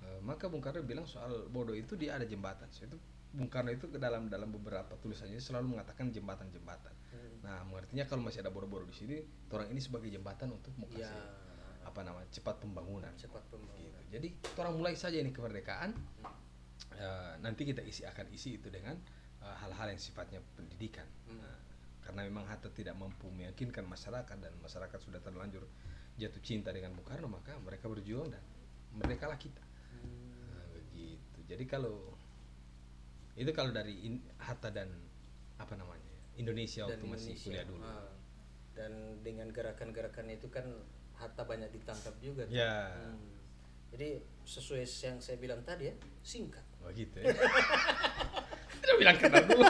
Eh, maka Bung Karno bilang soal bodoh itu dia ada jembatan. So, itu Bung Karno itu ke dalam dalam beberapa tulisannya selalu mengatakan jembatan-jembatan. Hmm. Nah, mengertinya kalau masih ada bodoh-bodoh di sini, orang ini sebagai jembatan untuk mau Ya, kasih apa namanya cepat pembangunan. cepat pembangunan. Gitu. Jadi orang mulai saja ini kemerdekaan. eh, nanti kita isi akan isi itu dengan eh, hal-hal yang sifatnya pendidikan. Hmm. Nah, karena memang Hatta tidak mampu meyakinkan masyarakat dan masyarakat sudah terlanjur jatuh cinta dengan Bung Karno maka mereka berjuang dan merdekalah kita. Hmm. Nah, begitu. Jadi kalau itu kalau dari in- Hatta dan apa namanya Indonesia Dan waktu masih Indonesia. kuliah dulu. Ah. Dan dengan gerakan-gerakan itu kan Hatta banyak ditangkap juga. tuh. Ya. Hmm. Jadi sesuai yang saya bilang tadi ya, singkat. Begitu ya. Tidak bilang kenal dulu.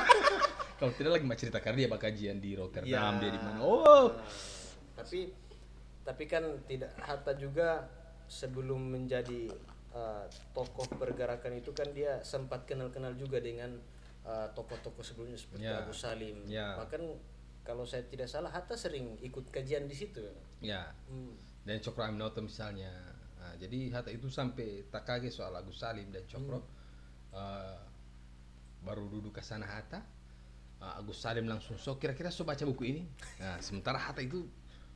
Kalau tidak lagi mau cerita karena dia bakal kajian di Rotterdam, Ya. dia di mana. Oh. Nah, tapi tapi kan tidak Hatta juga sebelum menjadi uh, tokoh pergerakan itu kan dia sempat kenal-kenal juga dengan uh, tokoh-tokoh sebelumnya seperti Ya. Agus Salim. Ya. Bahkan kalau saya tidak salah Hatta sering ikut kajian di situ. Ya. Hmm. Dan Cokro Aminoto misalnya. Nah, jadi Hatta itu sampai tak kaget soal Agus Salim dan Cokro. Eh, baru duduk ke sana Hatta. eh, Agus Salim langsung so kira-kira so baca buku ini. Nah, sementara Hatta itu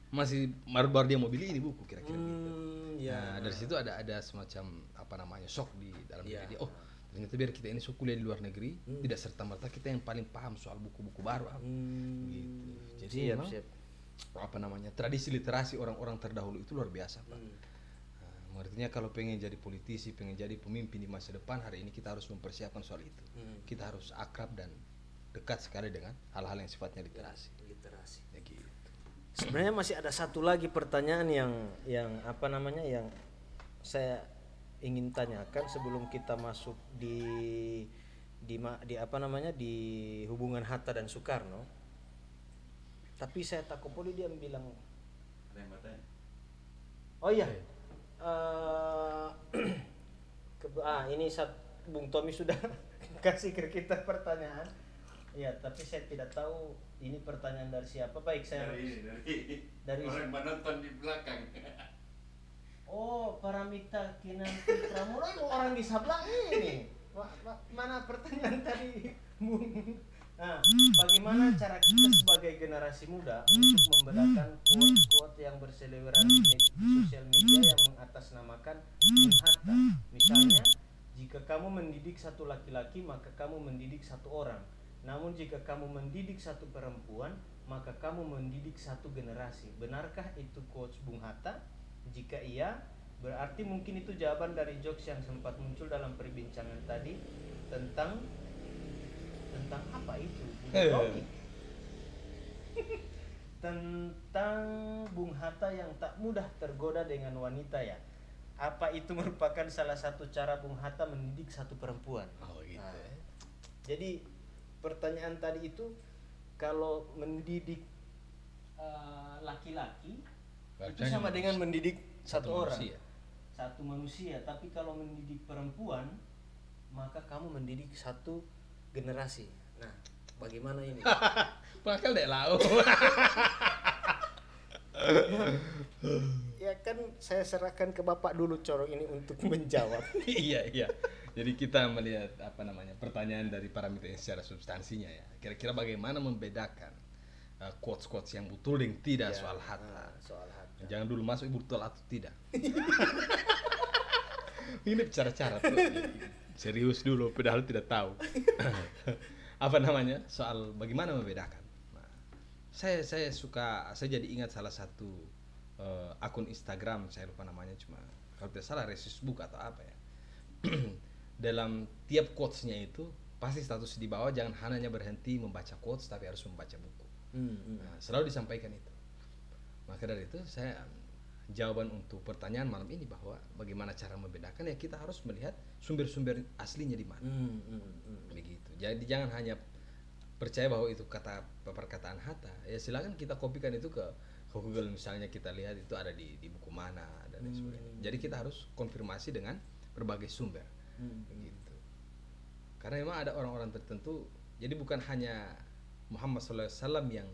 masih baru-baru dia mau beli ini buku kira-kira gitu. Hmm, ya. Nah, dari situ ada ada semacam apa namanya shock di dalam Iya. diri dia. Oh, ternyata biar kita ini so kuliah di luar negeri, tidak serta merta kita yang paling paham soal buku-buku baru. apa. Hmm. Gitu. Jadi siap, memang siap. apa namanya tradisi literasi orang-orang terdahulu itu luar biasa, Pak. Hmm. Nah, artinya kalau pengen jadi politisi, pengen jadi pemimpin di masa depan, hari ini kita harus mempersiapkan soal itu. Hmm. Kita harus akrab dan dekat sekali dengan hal-hal yang sifatnya literasi. Literasi. Ya gitu. Sebenarnya masih ada satu lagi pertanyaan yang yang apa namanya yang saya ingin tanyakan sebelum kita masuk di di di apa namanya di hubungan Hatta dan Soekarno. Tapi saya takut poli dia bilang Ada yang bertanya? Oh iya. Ke- ah ini saat Bung Tommy sudah kasih ke kita pertanyaan. Ya, tapi saya tidak tahu ini pertanyaan dari siapa. Baik, saya Dari dari, Dari- orang menonton di belakang. Oh, Paramita Kinanti Pramura itu orang di sebelah ini. Ma- ma- Mana pertanyaan tadi? Nah, bagaimana cara kita sebagai generasi muda untuk membedakan quote-quote yang berseliweran di med- sosial media yang mengatasnamakan Bung? Misalnya, jika kamu mendidik satu laki-laki, maka kamu mendidik satu orang. Namun jika kamu mendidik satu perempuan, maka kamu mendidik satu generasi. Benarkah itu quotes Bung Hatta? Jika iya, berarti mungkin itu jawaban dari jokes yang sempat muncul dalam perbincangan tadi tentang tentang apa itu Bung Eh. Tentang Bung Hatta yang tak mudah tergoda dengan wanita ya apa itu merupakan salah satu cara Bung Hatta mendidik satu perempuan Oh gitu. Nah, ya. jadi pertanyaan tadi itu kalau mendidik eh, itu sama dengan mendidik satu, orang manusia. satu manusia tapi kalau mendidik perempuan maka kamu mendidik satu generasi nah bagaimana ini Bakal deh lau. ya kan saya serahkan ke bapak dulu corong ini untuk menjawab iya iya. Jadi kita melihat apa namanya pertanyaan dari parameter secara substansinya ya. Kira-kira bagaimana membedakan uh, quotes-quotes yang betul dan tidak Ya, soal hatta. ah, soal Jangan dulu masuk betul atau tidak. Ini cara-cara tuh. Serius dulu, padahal tidak tahu. apa namanya? Soal bagaimana membedakan. Nah, saya saya suka, saya jadi ingat salah satu eh, akun Instagram, saya lupa namanya cuma kalau tidak salah Facebook atau apa ya. Dalam tiap quotesnya itu pasti status di bawah jangan hanya berhenti membaca quotes tapi harus membaca buku. Hmm, hmm. Nah, selalu disampaikan itu. Maka dari itu saya jawaban untuk pertanyaan malam ini bahwa bagaimana cara membedakan ya kita harus melihat sumber-sumber aslinya di mana. Hmm, hmm, hmm. Begitu. Jadi jangan hanya percaya bahwa itu kata perkataan Hatta. Ya silakan kita kopikan itu ke ke Google misalnya kita lihat itu ada di di buku mana dan lain sebagainya. Jadi kita harus konfirmasi dengan berbagai sumber. Hmm. Begitu. Karena memang ada orang-orang tertentu. Jadi bukan hanya Muhammad SAW yang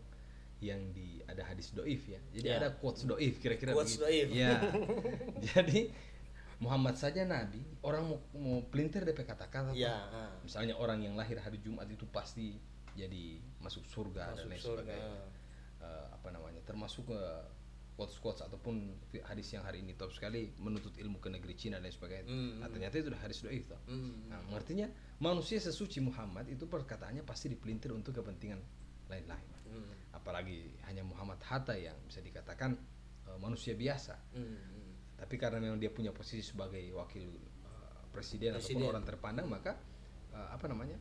yang di ada hadis doif ya. Jadi Ya. ada quotes doif kira-kira Quotes begitu. doif. Ya. Jadi Muhammad saja nabi, orang mau mau pelintir DP kata-kata. ya ah. Misalnya orang yang lahir hari Jumat itu pasti jadi masuk surga dan Masuk lain surga. sebagainya. Eh, apa namanya? Termasuk eh, quotes-quotes ataupun hadis yang hari ini top sekali menuntut ilmu ke negeri Cina dan lain sebagainya. Hmm, Nah, ternyata itu udah hadis doif toh. Hmm. Nah, artinya manusia sesuci Muhammad itu perkataannya pasti dipelintir untuk kepentingan lain-lain. Hmm. Apalagi hanya Muhammad Hatta yang bisa dikatakan eh, manusia biasa. Hmm. Tapi karena memang dia punya posisi sebagai wakil eh, presiden, Presiden. ataupun orang terpandang, maka eh, apa namanya?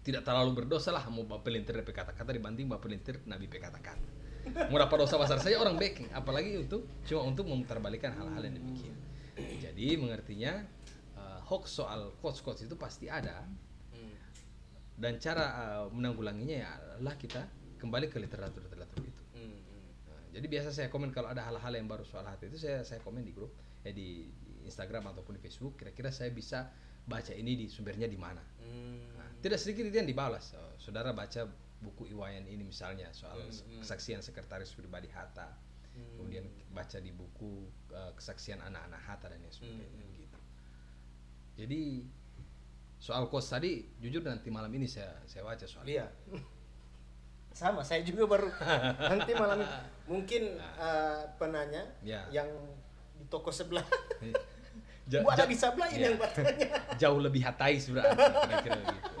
Tidak terlalu berdosa lah mau bawa pelintir DP kata-kata dibanding bawa pelintir Nabi kata-kata. Mau dapat dosa besar saja orang backing, apalagi untuk cuma untuk memutarbalikan hal-hal yang demikian. Jadi mengertinya eh, hoax soal quotes-quotes itu pasti ada Hmm. dan cara eh, menanggulanginya ya adalah kita kembali ke literatur-literatur itu. Hmm, hmm. Nah, jadi biasa saya komen kalau ada hal-hal yang baru soal hati itu saya saya komen di grup ya di, di Instagram ataupun di Facebook. Kira-kira saya bisa baca ini di sumbernya di mana. Hmm. Nah, tidak sedikit yang dibalas. Oh, saudara baca buku Iwayan ini misalnya soal Hmm, hmm. kesaksian sekretaris pribadi Hatta. Hmm. Kemudian baca di buku eh, kesaksian anak-anak Hatta dan lain sebagainya Hmm, hmm. gitu. Jadi soal kos tadi jujur nanti malam ini saya saya baca soal Iya. Sama, saya juga baru nanti malam mungkin eh, penanya Ya. yang di toko sebelah. Ja- Bu ada ja- di sebelah ini ya. yang bertanya. jauh lebih hatais berarti kira-kira begitu.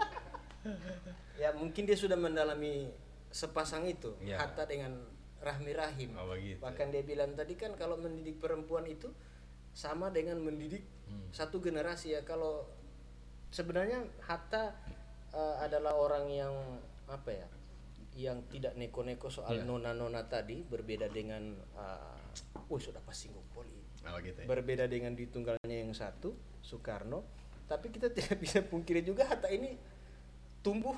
Ya mungkin dia sudah mendalami sepasang itu Ya. Hatta dengan Rahmi Rahim. Oh, begitu. Bahkan dia bilang tadi kan kalau mendidik perempuan itu sama dengan mendidik Hmm. satu generasi ya. Kalau sebenarnya Hatta eh, adalah orang yang apa ya? Yang tidak neko-neko soal Ya. nona-nona tadi berbeda dengan uh, wih sudah pas singgung poli. Oh gitu ya. Berbeda dengan di tunggalnya yang satu, Soekarno. Tapi kita tidak bisa pungkiri juga Hatta ini tumbuh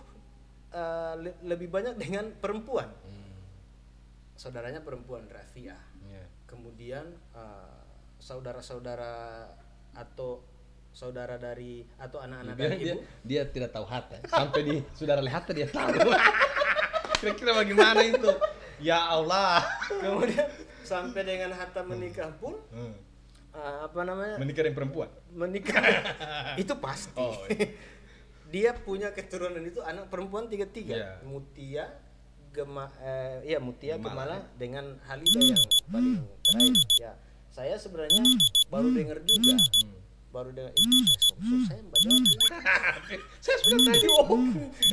uh, le- lebih banyak dengan perempuan. Hmm, Saudaranya perempuan Rafiah. ya. Kemudian uh, saudara-saudara atau saudara dari atau anak-anak Dia, dari dia, ibu dia tidak tahu Hatta. Sampai di saudara lihat dia tahu. Kira-kira bagaimana itu? Ya Allah. kemudian sampai dengan Hatta menikah pun Hmm. uh, apa namanya Menikah dengan perempuan. menikah itu pasti Oh, iya. dia punya keturunan itu anak perempuan tiga tiga Iya. Mutia Gema eh, ya Mutia Gemala, Gemala dengan Halida yang paling terakhir ya saya sebenarnya baru dengar juga Hmm. Baru itu saya so, saya ini. Saya sudah tadi. oh,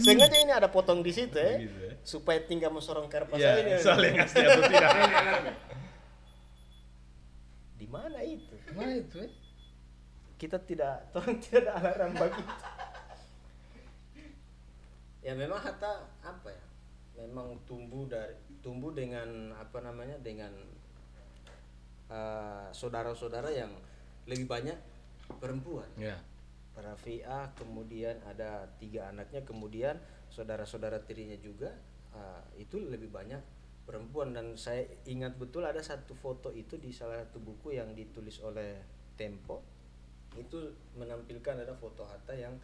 sengaja ini ada potong di situ ya ya. supaya tinggal mesorong karpas Ya, ini soal yang asli atau tidak. di mana itu Mana itu ya? kita tidak tolong tidak ada alarm bagi itu. ya memang Hatta apa ya memang tumbuh dari tumbuh dengan apa namanya dengan eh, saudara-saudara yang lebih banyak perempuan. Ya. Rafi'ah kemudian ada tiga anaknya kemudian saudara-saudara tirinya juga eh, itu lebih banyak perempuan. Dan saya ingat betul ada satu foto itu di salah satu buku yang ditulis oleh Tempo. Itu menampilkan ada foto Hatta yang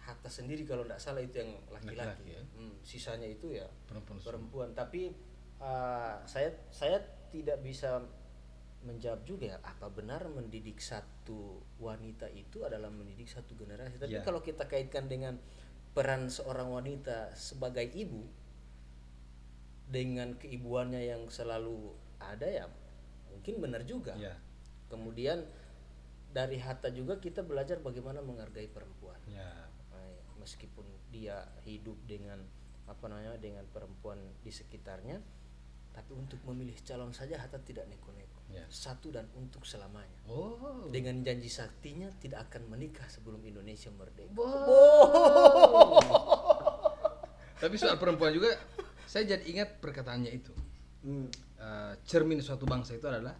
Hatta sendiri kalau tidak salah itu yang Laki-laki, ya. Hmm, sisanya itu ya Perempuan perempuan. Tapi uh, saya saya tidak bisa menjawab juga ya apa benar mendidik satu wanita itu adalah mendidik satu generasi tapi Ya. kalau kita kaitkan dengan peran seorang wanita sebagai ibu dengan keibuannya yang selalu ada ya mungkin benar juga Ya. kemudian dari Hatta juga kita belajar bagaimana menghargai perempuan. Ay, meskipun dia hidup dengan apa namanya dengan perempuan di sekitarnya tapi untuk memilih calon saja Hatta tidak neko-neko Ya. satu dan untuk selamanya Oh. dengan janji saktinya tidak akan menikah sebelum Indonesia merdeka Tapi soal perempuan juga saya jadi ingat perkataannya itu. Hmm, Eh, cermin suatu bangsa itu adalah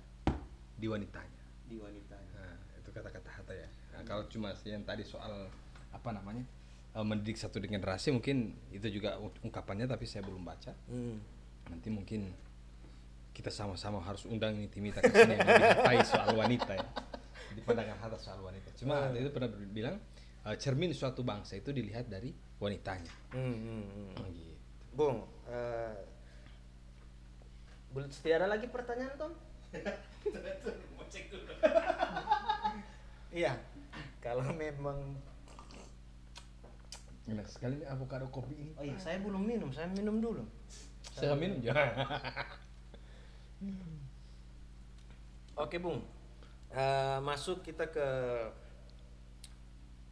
di wanitanya. di wanitanya Nah, itu kata-kata Hatta ya. Nah, kalau cuma yang tadi soal apa namanya eh, mendidik satu generasi mungkin itu juga ung- ungkapannya tapi saya belum baca. Hmm. Nanti mungkin kita sama-sama harus undang ini Timita ke sini yang soal wanita ya. Di pandangan Hatta soal wanita. Cuma Hatta itu pernah bilang eh, cermin suatu bangsa itu dilihat dari wanitanya. Hmm, hmm, hmm. Oh, gitu. Bung eh, boleh tidak ada lagi pertanyaan Tom Mau cek dulu. iya kalau memang Enak sekali nih avocado kopi ini. oh iya saya belum minum saya minum dulu Saya minum Oke Bung, Eh, masuk kita ke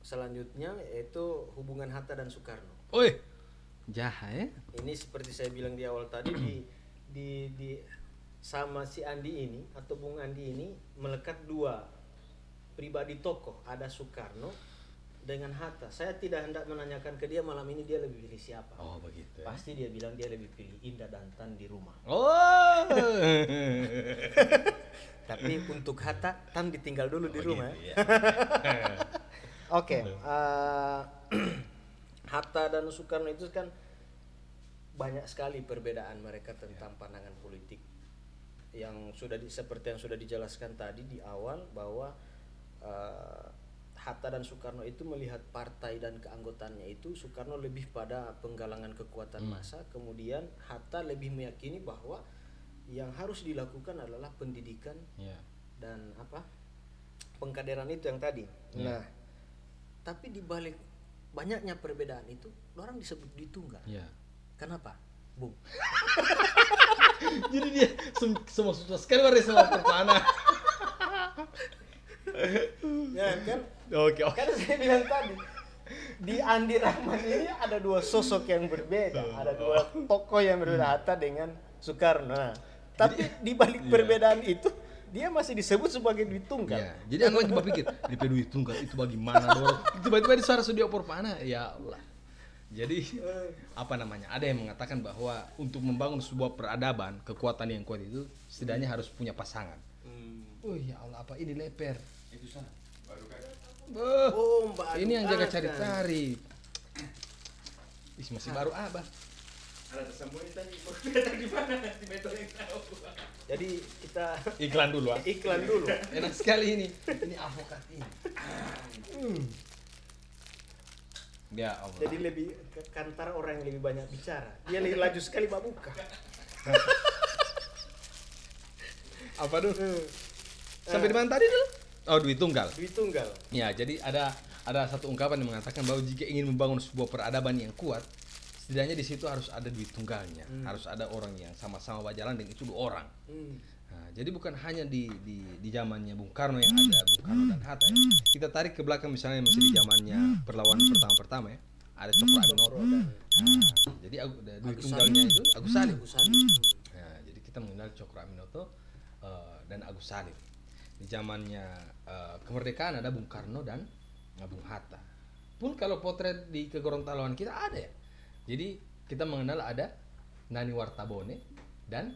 selanjutnya yaitu hubungan Hatta dan Soekarno. Oi. Jahat ya. Ini seperti saya bilang di awal tadi di di di sama si Andi ini atau Bung Andi ini melekat dua pribadi tokoh ada Soekarno dengan Hatta. Saya tidak hendak menanyakan ke dia malam ini dia lebih pilih siapa. Oh begitu ya. Pasti dia bilang dia lebih pilih Indah dan Tan di rumah. Oh. Tapi untuk Hatta Tan ditinggal dulu di Oh, rumah. gitu ya. Oke, eh, Hatta dan Soekarno itu kan banyak sekali perbedaan mereka tentang pandangan politik yang sudah di, seperti yang sudah dijelaskan tadi di awal bahwa eh, Hatta dan Soekarno itu melihat partai dan keanggotaannya itu Soekarno lebih pada penggalangan kekuatan massa, kemudian Hatta lebih meyakini bahwa yang harus dilakukan adalah pendidikan Ya. dan apa pengkaderan itu yang tadi. Iya. Nah, tapi di balik banyaknya perbedaan itu, orang disebut ditunggal. Ya. Kenapa, Bung? Jadi dia sem semua susah sekali sama perpana. ya kan? Oke oke. Kan saya bilang tadi di Andi Rahman ini ada dua sosok yang berbeda, ada dua tokoh yang berbeda Hatta dengan Soekarno. Nah, tapi di balik iya. perbedaan itu dia masih disebut sebagai duit tunggal. Ya, jadi aku coba pikir di peduli tunggal itu bagaimana dong? Tiba-tiba di suara studio perpana, ya Allah. Jadi apa namanya? Ada yang mengatakan bahwa untuk membangun sebuah peradaban, kekuatan yang kuat itu setidaknya harus punya pasangan. Hmm. Oh ya Allah, apa ini leper? Sana. Kan. Beuh, Oh, Mbak ini yang jaga cari-cari. Ih, masih baru abah. Ada tersembunyi tadi. Ternyata di mana? Di metode yang tahu. Jadi kita Iklan dulu ah. iklan dulu. Enak sekali ini. Ini avokat ini. Ya Allah. Jadi lebih ke kantar orang yang lebih banyak bicara. Dia lebih laju sekali Pak buka. apa dulu? Sampai di mana tadi dulu? Oh, duit tunggal. Duit tunggal. Ya, jadi ada ada satu ungkapan yang mengatakan bahwa jika ingin membangun sebuah peradaban yang kuat, setidaknya di situ harus ada duit tunggalnya, harus ada orang yang sama-sama berjalan dan itu dua orang. Hmm. Nah, jadi bukan hanya di di di zamannya Bung Karno yang ada Bung Karno dan Hatta ya. Kita tarik ke belakang misalnya masih di zamannya perlawanan pertama-pertama ya. Ada Cokro Aminoto. Nah, jadi Agu- da- duit tunggalnya itu Agus Salim. Agus Salim. Nah, jadi kita mengenal Cokro Aminoto eh, dan Agus Salim. Di zamannya eh, kemerdekaan ada Bung Karno dan eh, Bung Hatta. pun kalau potret di kegorontaloan kita ada ya. Jadi kita mengenal ada Nani Wartabone dan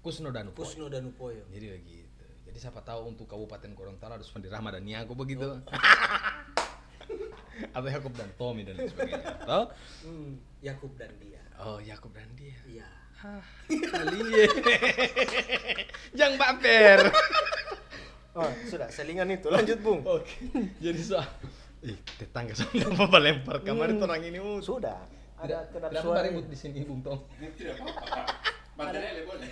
Kusno Danupoy. Kusno dan Upoyo. Jadi begitu. Jadi siapa tahu untuk Kabupaten Gorontalo ada Sumpandi Rahma dan Niago begitu. Oh. Atau Yakub dan Tommy dan sebagainya. Atau Hmm, Yakub dan dia. oh Yakub dan dia. Iya. Hah, kali Jangan baper. Oh, sudah selingan itu. Lanjut, Bung. Oke. Jadi soal Ih, tetangga sama apa lempar kamar itu orang ini uh. Sudah. Ada kedap Tidak suara. ribut di sini Bung Tom. Tidak apa-apa. Materialnya boleh.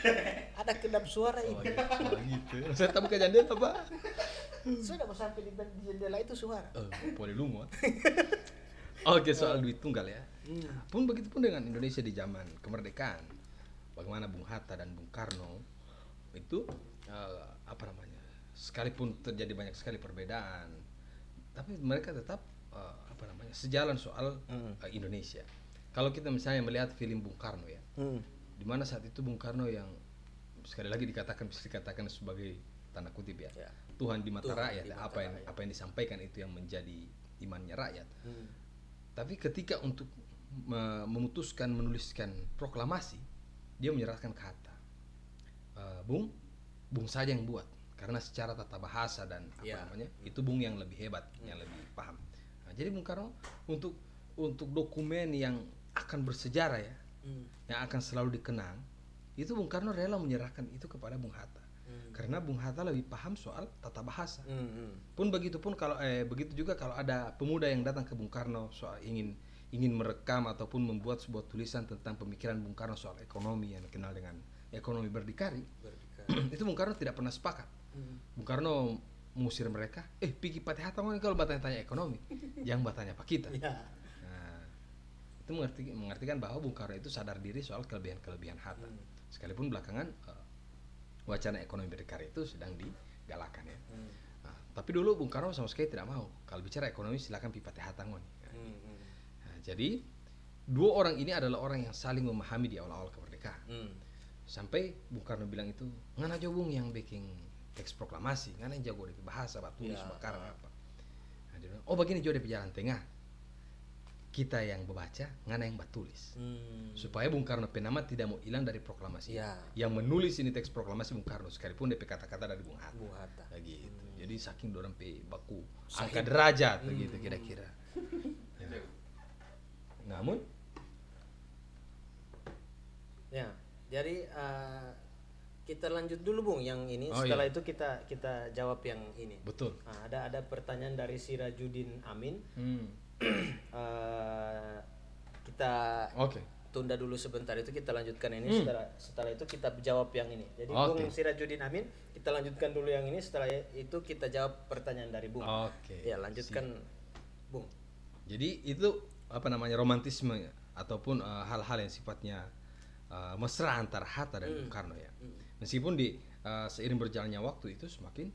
Ada kedap suara Oh, ini. gitu. Oh, gitu. Saya tahu buka jendela apa? Sudah mau sampai di jendela itu suara. Oh, boleh lungo. Oke, soal duit tunggal ya. Hmm. Pun begitu pun dengan Indonesia di zaman kemerdekaan. Bagaimana Bung Hatta dan Bung Karno itu eh, apa namanya? Sekalipun terjadi banyak sekali perbedaan, tapi mereka tetap eh, apa namanya? sejalan soal Hmm. eh, Indonesia. Kalau kita misalnya melihat film Bung Karno ya, Hmm. di mana saat itu Bung Karno yang sekali lagi dikatakan bisa dikatakan sebagai tanda kutip ya, Ya. Tuhan di mata Tuhan rakyat di ya, mata apa yang rakyat. apa yang disampaikan itu yang menjadi imannya rakyat Hmm. tapi ketika untuk me- memutuskan menuliskan proklamasi dia menyerahkan kata "Eh, Bung Bung saja yang buat karena secara tata bahasa dan apa Ya. namanya itu Bung yang lebih hebat yang lebih paham Nah, jadi Bung Karno untuk untuk dokumen yang akan bersejarah ya Hmm. yang akan selalu dikenang itu Bung Karno rela menyerahkan itu kepada Bung Hatta Hmm. karena Bung Hatta lebih paham soal tata bahasa Hmm, hmm. pun begitu pun kalau eh, begitu juga kalau ada pemuda yang datang ke Bung Karno soal ingin ingin merekam ataupun membuat sebuah tulisan tentang pemikiran Bung Karno soal ekonomi yang dikenal dengan ekonomi berdikari Berdikari. itu Bung Karno tidak pernah sepakat Hmm. Bung Karno mengusir mereka eh pergi pati hata ngoni kalau bertanya tanya ekonomi jangan bertanya apa kita Ya. nah, itu mengerti, mengartikan bahwa Bung Karno itu sadar diri soal kelebihan-kelebihan Hatta Hmm. sekalipun belakangan eh, wacana ekonomi berdikari itu sedang digalakan ya Hmm. Nah, tapi dulu Bung Karno sama sekali tidak mau. Kalau bicara ekonomi silakan pipati hatangon. Hmm, hmm. Nah, jadi dua orang ini adalah orang yang saling memahami di awal-awal kemerdekaan. Hmm. Sampai Bung Karno bilang itu, ngana aja Bung yang bikin teks proklamasi, ngana yang jago di bahasa, bat tulis, Ya. bakar apa. Nah, dia bilang, oh begini juga di jalan tengah. Kita yang membaca, ngana yang bat tulis. Hmm. Supaya Bung Karno penama tidak mau hilang dari proklamasi. Ya. Yang menulis ini teks proklamasi Bung Karno, sekalipun DP kata-kata dari Bung Hatta. Bung Hatta. Ya gitu. Jadi saking dorang pe baku Sahib. angka derajat Hmm. begitu kira-kira. Ya. Namun Ya, jadi eh, kita lanjut dulu Bung yang ini. Oh, Setelah iya. itu kita kita jawab yang ini. betul. Nah, ada ada pertanyaan dari Sirajudin Amin. Hmm. Eh, kita Oke. tunda dulu sebentar itu kita lanjutkan ini Hmm. setelah setelah itu kita jawab yang ini. Jadi Oke. Bung Sirajudin Amin, kita lanjutkan dulu yang ini setelah itu kita jawab pertanyaan dari Bung. Oke. Ya, lanjutkan Bung. Jadi itu apa namanya romantisme ataupun eh, hal-hal yang sifatnya eh, mesra antara Hatta dan Bung Karno ya. Meskipun di eh, seiring berjalannya waktu itu semakin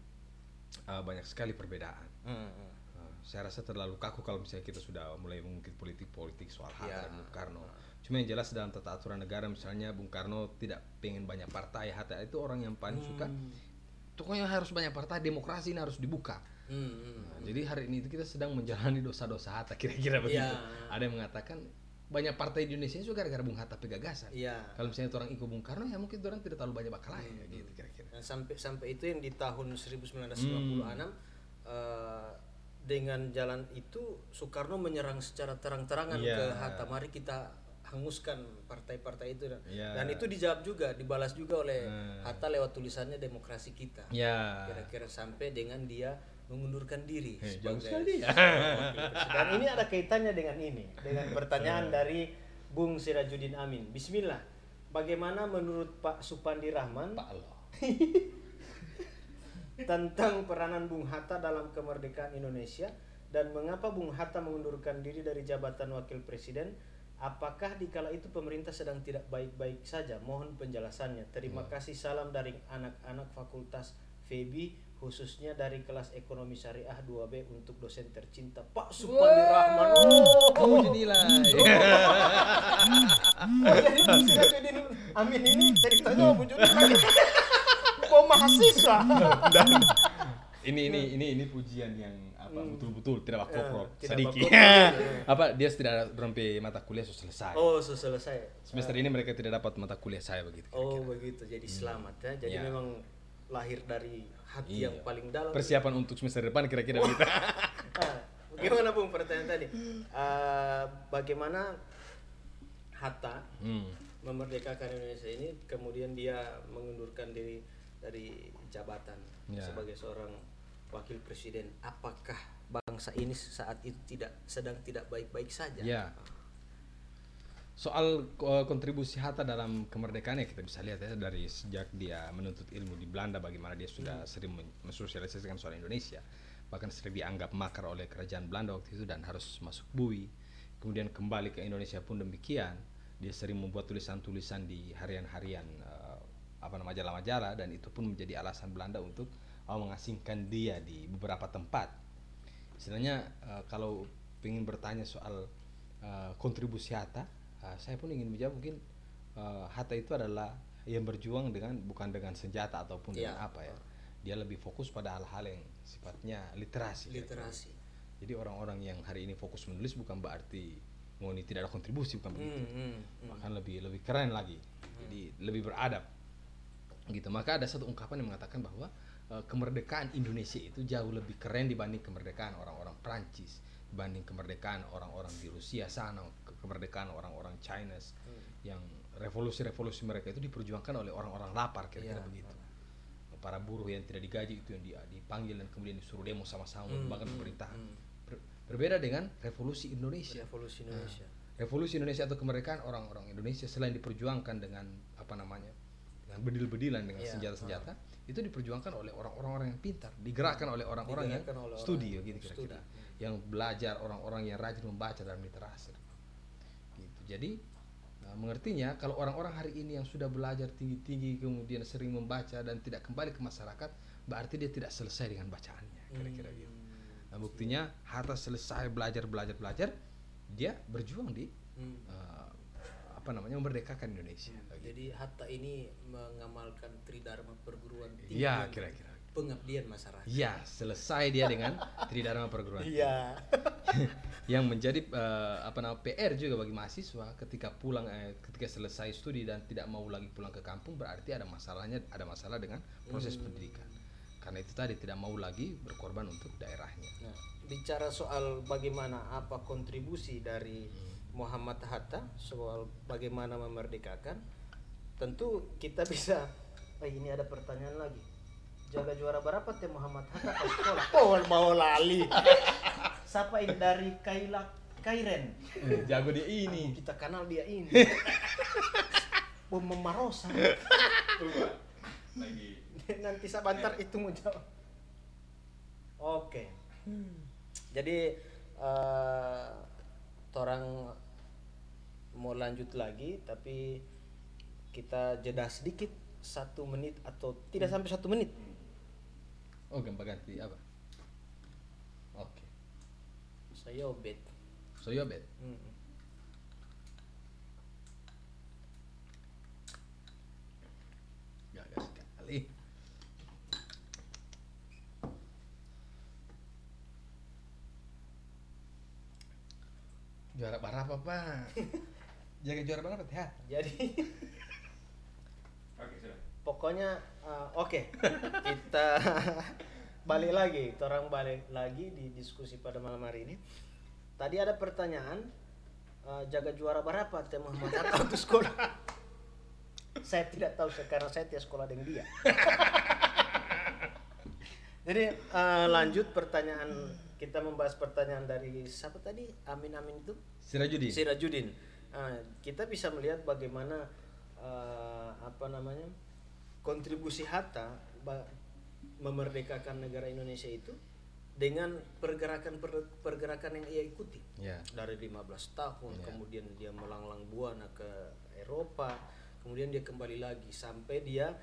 eh, banyak sekali perbedaan. Hmm, hmm. Uh, saya rasa terlalu kaku kalau misalnya kita sudah mulai mengungkit politik-politik soal Hatta Ya. dan Bung Karno. Cuma yang jelas dalam tata aturan negara misalnya Bung Karno tidak pengen banyak partai, Hatta itu orang yang paling suka. Pokoknya harus banyak partai, demokrasi ini harus dibuka. Hmm, hmm. Nah, jadi hari ini itu kita sedang menjalani dosa-dosa Hatta kira-kira begitu. Ya. Ada yang mengatakan banyak partai di Indonesia itu gara-gara Bung Hatta pegagasan. Iya. Kalau misalnya itu orang ikut Bung Karno ya mungkin orang tidak terlalu banyak bakal lain gitu kira-kira. Nah, sampai sampai itu yang di tahun 1956 Hmm. eh, dengan jalan itu Soekarno menyerang secara terang-terangan Iya. ke Hatta. Mari kita hanguskan partai-partai itu dan, Iya. dan itu dijawab juga, dibalas juga oleh Hmm. Hatta lewat tulisannya demokrasi kita. Ya. Kira-kira sampai dengan dia mengundurkan diri Eh, jauh sebagai sekali ya. Dan ini ada kaitannya dengan ini, dengan pertanyaan dari Bung Sirajudin Amin. Bismillah. Bagaimana menurut Pak Supandi Rahman Pak Allah. tentang peranan Bung Hatta dalam kemerdekaan Indonesia dan mengapa Bung Hatta mengundurkan diri dari jabatan wakil presiden? Apakah di kala itu pemerintah sedang tidak baik-baik saja? Mohon penjelasannya. Terima kasih salam dari anak-anak Fakultas FEBI khususnya dari kelas ekonomi syariah 2B untuk dosen tercinta Pak Supandi Rahman. Oh, Kamu dinilai. Oh, jadi Sirajudin Amin ini ceritanya mau lagi. Mau mahasiswa. ini ini ini ini pujian yang apa betul-betul tidak Eh, bakal tidak sedikit. apa dia tidak rompe mata kuliah sudah selesai. Oh, sudah selesai. Semester ini mereka tidak dapat mata kuliah saya begitu. Oh, begitu. Jadi selamat ya. Jadi Ya. memang lahir dari hati Iya. yang paling dalam. Persiapan untuk semester depan kira-kira begitu. Ah, Bagaimana Bung pertanyaan tadi? Ah, bagaimana Hatta Hmm. memerdekakan Indonesia ini kemudian dia mengundurkan diri dari jabatan Ya. sebagai seorang wakil presiden. Apakah bangsa ini saat itu tidak sedang tidak baik-baik saja? Ya. Soal uh, kontribusi Hatta dalam kemerdekaan ya kita bisa lihat ya dari sejak dia menuntut ilmu di Belanda bagaimana dia sudah sering men- mensosialisasikan soal Indonesia. Bahkan sering dianggap makar oleh kerajaan Belanda waktu itu dan harus masuk bui. Kemudian kembali ke Indonesia pun demikian dia sering membuat tulisan-tulisan di harian-harian uh, apa nama majalah-majalah dan itu pun menjadi alasan Belanda untuk uh, mengasingkan dia di beberapa tempat. Istilahnya uh, kalau ingin bertanya soal uh, kontribusi Hatta, uh, saya pun ingin menjawab mungkin uh, Hatta itu adalah yang berjuang dengan bukan dengan senjata ataupun dengan Iya. apa ya. Dia lebih fokus pada hal-hal yang sifatnya literasi. kira-kira. Literasi. Jadi orang-orang yang hari ini fokus menulis bukan berarti Ngoni tidak ada kontribusi bukan begitu. Hmm, hmm. Bahkan lebih lebih keren lagi. Jadi lebih beradab. Gitu. Maka ada satu ungkapan yang mengatakan bahwa eh, kemerdekaan Indonesia itu jauh lebih keren dibanding kemerdekaan orang-orang Prancis, dibanding kemerdekaan orang-orang di Rusia sana, ke- kemerdekaan orang-orang China yang revolusi-revolusi mereka itu diperjuangkan oleh orang-orang lapar kira-kira Iya. begitu. Para buruh yang tidak digaji itu yang dipanggil dan kemudian disuruh demo sama-sama Hmm, bahkan hmm, pemerintahan. hmm. Ber- berbeda dengan revolusi Indonesia. Revolusi Indonesia. Revolusi Indonesia atau kemerdekaan orang-orang Indonesia selain diperjuangkan dengan apa namanya dengan bedil-bedilan dengan Iya, senjata-senjata itu diperjuangkan oleh orang-orang yang pintar digerakkan oleh orang-orang yang orang studi yang gitu kira-kira yang belajar orang-orang yang rajin membaca dalam literasi gitu jadi uh, mengertinya kalau orang-orang hari ini yang sudah belajar tinggi-tinggi kemudian sering membaca dan tidak kembali ke masyarakat berarti dia tidak selesai dengan bacaannya kira-kira Hmm. gitu Nah, buktinya Hatta selesai belajar belajar belajar, dia berjuang di Hmm. eh, apa namanya memerdekakan Indonesia. Gitu. Jadi Hatta ini mengamalkan tridharma perguruan tinggi. Iya dan kira-kira. Pengabdian masyarakat. Iya selesai dia dengan Tridharma perguruan. Iya. Yang menjadi eh, apa nama PR juga bagi mahasiswa ketika pulang eh, ketika selesai studi dan tidak mau lagi pulang ke kampung berarti ada masalahnya ada masalah dengan proses pendidikan. Karena itu tadi tidak mau lagi berkorban untuk daerahnya. Nah, bicara soal bagaimana apa kontribusi dari Muhammad Hatta soal bagaimana memerdekakan, tentu kita bisa. Oh, ini ada pertanyaan lagi. Jaga juara berapa teh Muhammad Hatta pas sekolah? Oh, mau lali. Siapa ini dari Kaila Kairen? Jago dia ini. Kita kenal dia ini. Bom Memarosa. lagi Nanti sebentar itu mau jawab. Oke. Jadi eh orang mau lanjut lagi tapi kita jeda sedikit satu menit atau tidak sampai satu menit. Oh gambar ganti apa? Oke. Saya obet. So you bet. Hmm. Gagal sekali. Juara berapa, Pak? Jaga juara berapa, Teh? Jadi pokoknya eh, oke. Kita balik lagi orang balik lagi di diskusi pada malam hari ini. Tadi ada pertanyaan eh, jaga juara berapa teh Muhammad? Hatta untuk sekolah? Saya tidak tahu sih, karena saya tidak sekolah dengan dia. Jadi eh, lanjut pertanyaan kita membahas pertanyaan dari siapa tadi? Amin Amin itu? Sirajudin. Sirajudin. Ah, kita bisa melihat bagaimana eh, apa namanya kontribusi Hatta memerdekakan negara Indonesia itu dengan pergerakan per- pergerakan yang ia ikuti Ya. dari 15 tahun Ya. kemudian dia melanglang buana ke Eropa kemudian dia kembali lagi sampai dia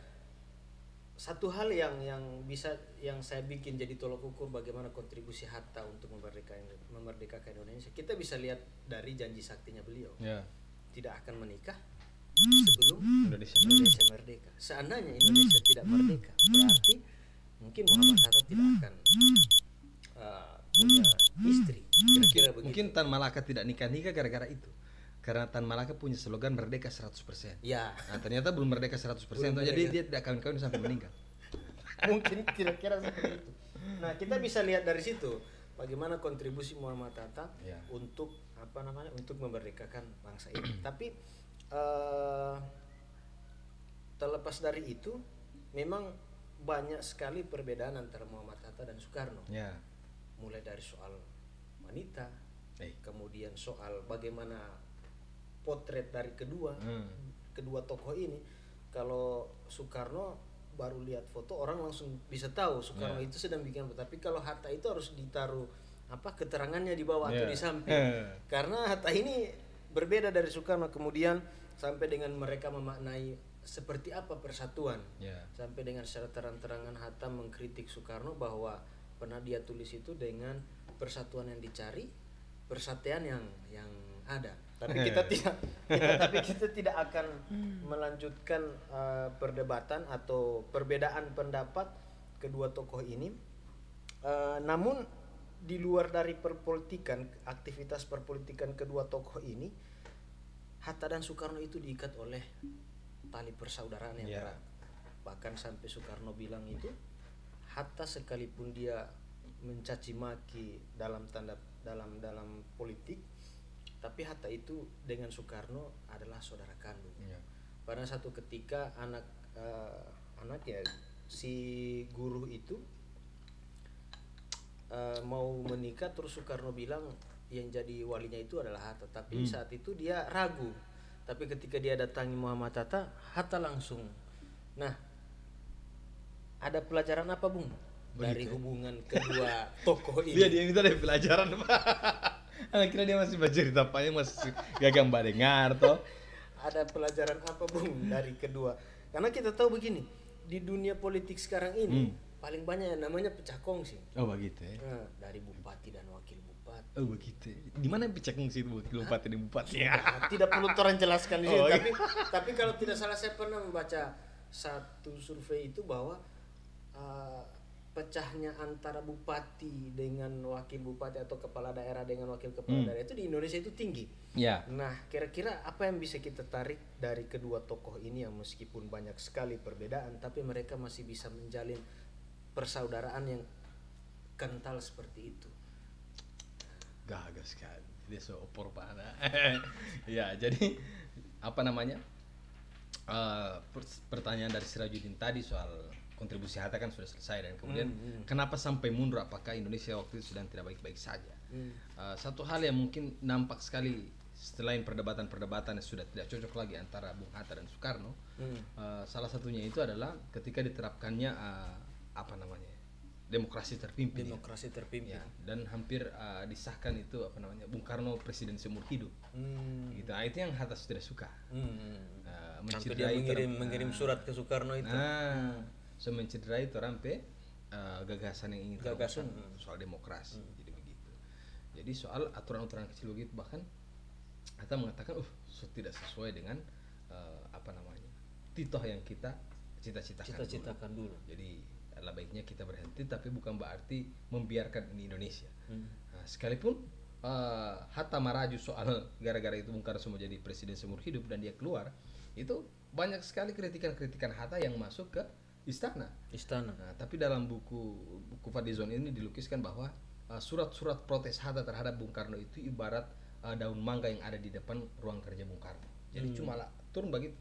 satu hal yang yang bisa yang saya bikin jadi tolok ukur bagaimana kontribusi Hatta untuk memerdekakan memerdekakan Indonesia kita bisa lihat dari janji saktinya beliau Ya. tidak akan menikah sebelum Indonesia. Indonesia merdeka seandainya Indonesia tidak merdeka berarti mungkin Muhammad Hatta tidak akan uh, punya istri kira-kira begitu Mungkin Tan Malaka tidak nikah-nikah gara-gara itu. Karena Tan Malaka punya slogan merdeka 100%. ya Nah, ternyata belum merdeka 100%, Belum toh, jadi merdeka. dia tidak kawin-kawin sampai meninggal. mungkin kira-kira seperti itu nah kita bisa lihat dari situ bagaimana kontribusi Muhammad Hatta Ya. untuk apa namanya untuk memerdekakan bangsa ini tapi eh, terlepas dari itu memang banyak sekali perbedaan antara Muhammad Hatta dan Soekarno Ya. mulai dari soal wanita Eh. kemudian soal bagaimana potret dari kedua Hmm. kedua tokoh ini kalau Soekarno baru lihat foto orang langsung bisa tahu Soekarno Ya. itu sedang bikin apa tapi kalau Hatta itu harus ditaruh apa keterangannya di bawah atau Ya. di samping Eh. karena Hatta ini berbeda dari Soekarno kemudian sampai dengan mereka memaknai seperti apa persatuan. Ya. sampai dengan secara terang-terangan Hatta mengkritik Soekarno bahwa pernah dia tulis itu dengan persatuan yang dicari persatuan yang yang ada. Tapi kita tidak kita, tapi kita tidak akan melanjutkan eh, perdebatan atau perbedaan pendapat kedua tokoh ini. Eh, namun di luar dari perpolitikan aktivitas perpolitikan kedua tokoh ini Hatta dan Soekarno itu diikat oleh tali persaudaraan yang Ya. erat bahkan sampai Soekarno bilang itu Hatta sekalipun dia mencaci maki dalam tanda dalam dalam politik tapi Hatta itu dengan Soekarno adalah saudara kandung Ya. pada satu ketika anak eh, anak ya si guru itu eh, mau menikah terus Soekarno bilang yang jadi walinya itu adalah Hatta tapi Hmm. saat itu dia ragu. Tapi ketika dia datangi Muhammad Hatta Hatta langsung. Nah ada pelajaran apa bung? Dari hubungan kedua tokoh ini. Dia dia minta dari pelajaran, Pak. Akhirnya dia masih baca cerita apanya masih gak mbak dengar toh. ada pelajaran apa bung dari kedua? Karena kita tahu begini di dunia politik sekarang ini paling banyak yang namanya pecah kongsi. Oh begitu ya. Nah, dari bupati dan wakil Oh begitu. Di mana pecah kongsi itu wakil bupati dan bupati ya? Nah, tidak perlu orang jelaskan di sini Oh, iya. tapi tapi kalau tidak salah saya pernah membaca satu survei itu bahwa uh, pecahnya antara bupati dengan wakil bupati atau kepala daerah dengan wakil kepala Hmm. daerah itu di Indonesia itu tinggi Ya. Nah, kira-kira apa yang bisa kita tarik dari kedua tokoh ini yang meskipun banyak sekali perbedaan, tapi mereka masih bisa menjalin persaudaraan yang kental seperti itu. Gagal sekali. Dia seopor pana. ya, jadi apa namanya? Per- pertanyaan dari Sirajuddin tadi soal kontribusi Hatta kan sudah selesai dan kemudian Hmm, kenapa sampai mundur? Apakah Indonesia waktu itu sedang tidak baik-baik saja? Hmm. Eh, satu hal yang mungkin nampak sekali selain perdebatan-perdebatan yang sudah tidak cocok lagi antara Bung Hatta dan Soekarno, Hmm. eh, salah satunya itu adalah ketika diterapkannya eh, apa namanya demokrasi terpimpin. ya. Demokrasi terpimpin. Ya, dan hampir uh, disahkan itu apa namanya Bung Karno presiden seumur hidup Hmm. gitu nah, itu yang Hatta tidak suka Hmm. uh, Sampai dia mencederai mengirim ter- mengirim nah, surat ke Soekarno itu. nah so mencederai itu rampe uh, gagasan yang ingin Gagasan. terwujud soal demokrasi jadi begitu jadi soal aturan-aturan kecil begitu bahkan Hatta mengatakan uh so tidak sesuai dengan uh, apa namanya titoh yang kita cita-citakan dulu." Cita-citakan dulu. jadi adalah baiknya kita berhenti tapi bukan berarti membiarkan ini Indonesia Hmm. Nah, sekalipun eh, Hatta maraju soal gara-gara itu Bung Karno mau jadi presiden seumur hidup dan dia keluar itu banyak sekali kritikan-kritikan Hatta yang masuk ke istana Istana. Nah, tapi dalam buku buku Fadizon ini dilukiskan bahwa uh, surat-surat protes Hatta terhadap Bung Karno itu ibarat uh, daun mangga yang ada di depan ruang kerja Bung Karno. Jadi cuma lah turun begitu.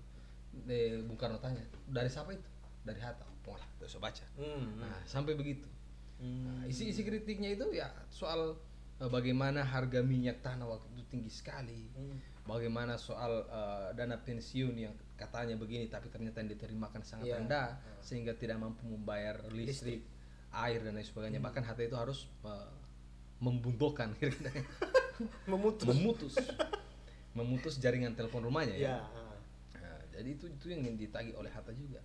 Bung Karno tanya, dari siapa itu? Dari Hatta. Pola, terus baca. Hmm. Nah, sampai begitu. Hmm. Nah, isi-isi kritiknya itu ya soal uh, bagaimana harga minyak tanah waktu itu tinggi sekali. Hmm. Bagaimana soal uh, dana pensiun yang katanya begini tapi ternyata yang diterimakan sangat Iya. rendah sehingga tidak mampu membayar listrik, air dan lain sebagainya. Bahkan Hatta itu harus uh, membuntukan Memutus. memutus memutus jaringan telepon rumahnya ya. Ya. Nah, jadi itu itu yang ingin ditagih oleh Hatta juga.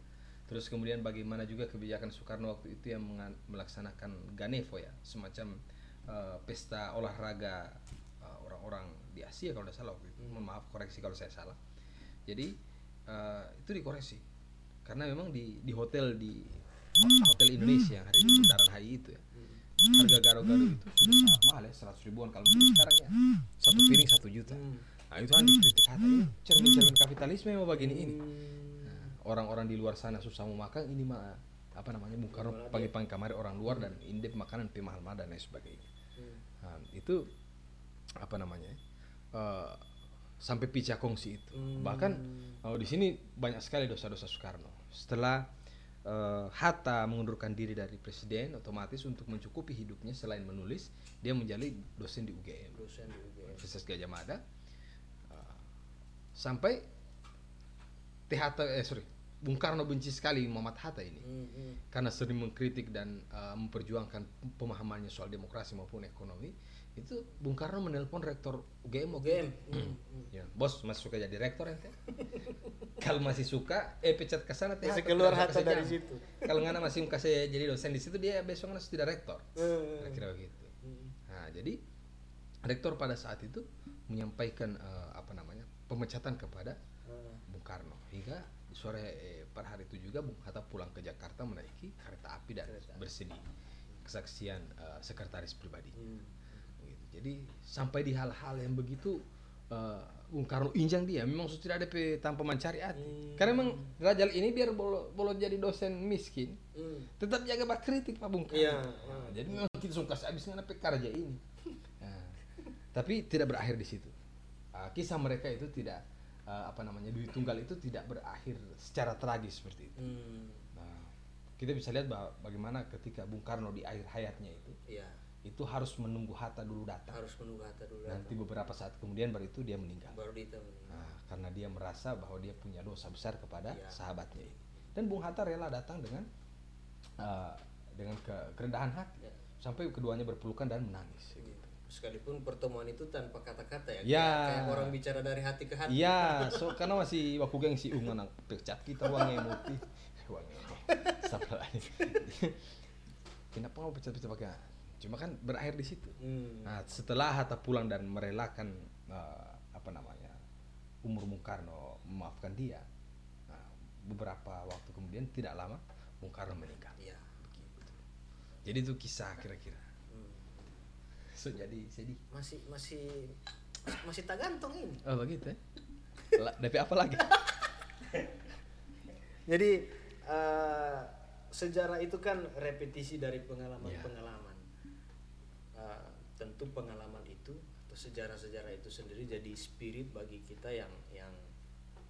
Terus kemudian bagaimana juga kebijakan Soekarno waktu itu yang melaksanakan Ganevo ya, semacam eh, pesta olahraga eh, orang-orang di Asia kalau tidak salah waktu itu. Mohon maaf koreksi kalau saya salah. Jadi eh, itu dikoreksi. Karena memang di di hotel di hotel Indonesia yang hari di Bundaran HI itu ya. Harga gado-gado itu sudah sangat mahal ya seratus ribuan kalau sekarang ya. Satu piring satu juta. Nah itu kan dikritik ini cermin-cermin kapitalisme mau begini ini orang-orang di luar sana susah mau makan ini mah apa namanya Bung Karno pagi-pagi kamari orang luar dan indep makanan pi mahal-mahal dan lain sebagainya. Nah, itu apa namanya eh, sampai pica kongsi itu. Bahkan oh, di sini banyak sekali dosa-dosa Soekarno. Setelah eh, Hatta mengundurkan diri dari presiden otomatis untuk mencukupi hidupnya selain menulis dia menjadi dosen di UGM dosen di UGM Universitas Gajah Mada. Eh, sampai T Hatta eh sorry Bung Karno benci sekali Muhammad Hatta ini Hmm, hmm. karena sering mengkritik dan uh, memperjuangkan pemahamannya soal demokrasi maupun ekonomi itu Bung Karno menelpon rektor UGM UGM itu. Hmm, hmm. ya bos masih suka jadi rektor ente kalau masih suka eh pecat ke sana teh keluar tidak Hatta dari jam. situ. kalau ngana masih kasih jadi dosen di situ dia besok ngana sudah rektor Hmm. kira-kira begitu Hmm. nah jadi rektor pada saat itu menyampaikan uh, apa namanya pemecatan kepada Ah. Bung Karno hingga sore pada hari itu juga Bung Hatta pulang ke Jakarta menaiki kereta api dan Kereta bersedih kesaksian eh, sekretaris pribadi Hmm. Gitu. jadi sampai di hal-hal yang begitu eh, Bung Karno injang dia memang sudah ada tanpa mencari hati Hmm. karena memang Rajal ini biar bolo, bolo jadi dosen miskin Hmm. tetap jaga bak kritik Pak Bung Karno Iya, Nah, jadi memang kita suka habis pe kerja ini Nah, tapi tidak berakhir di situ Ah, kisah mereka itu tidak ah, apa namanya duit tunggal itu tidak berakhir secara tragis seperti itu Hmm. nah kita bisa lihat bahwa bagaimana ketika Bung Karno di akhir hayatnya itu Iya, itu harus menunggu Hatta dulu datang harus menunggu Hatta dulu nanti datang. beberapa saat kemudian baru itu dia meninggal baru ditemenin. nah, karena dia merasa bahwa dia punya dosa besar kepada Iya. sahabatnya ini dan Bung Hatta rela datang dengan ah, dengan ke- kerendahan hati Ya. sampai keduanya berpelukan dan menangis gitu. Sekalipun pertemuan itu tanpa kata-kata ya, Ya. kayak, kayak orang bicara dari hati ke hati. Iya, so karena masih waktu geng si ungan ang pecat kita uang emoti. Uang Sabar. Kenapa mau pecat-pecat pakai? Cuma kan berakhir di situ. Hmm. Nah, setelah Hatta pulang dan merelakan eh, apa namanya umur Bung Karno memaafkan dia, nah, beberapa waktu kemudian tidak lama Bung Karno meninggal. Begitu. Jadi itu kisah kira-kira. So jadi sedih. Masih masih masih tak gantung ini. Oh begitu ya? La- Tapi apa lagi? Jadi eh, sejarah itu kan repetisi dari pengalaman-pengalaman. Eh, tentu pengalaman itu atau sejarah-sejarah itu sendiri jadi spirit bagi kita yang yang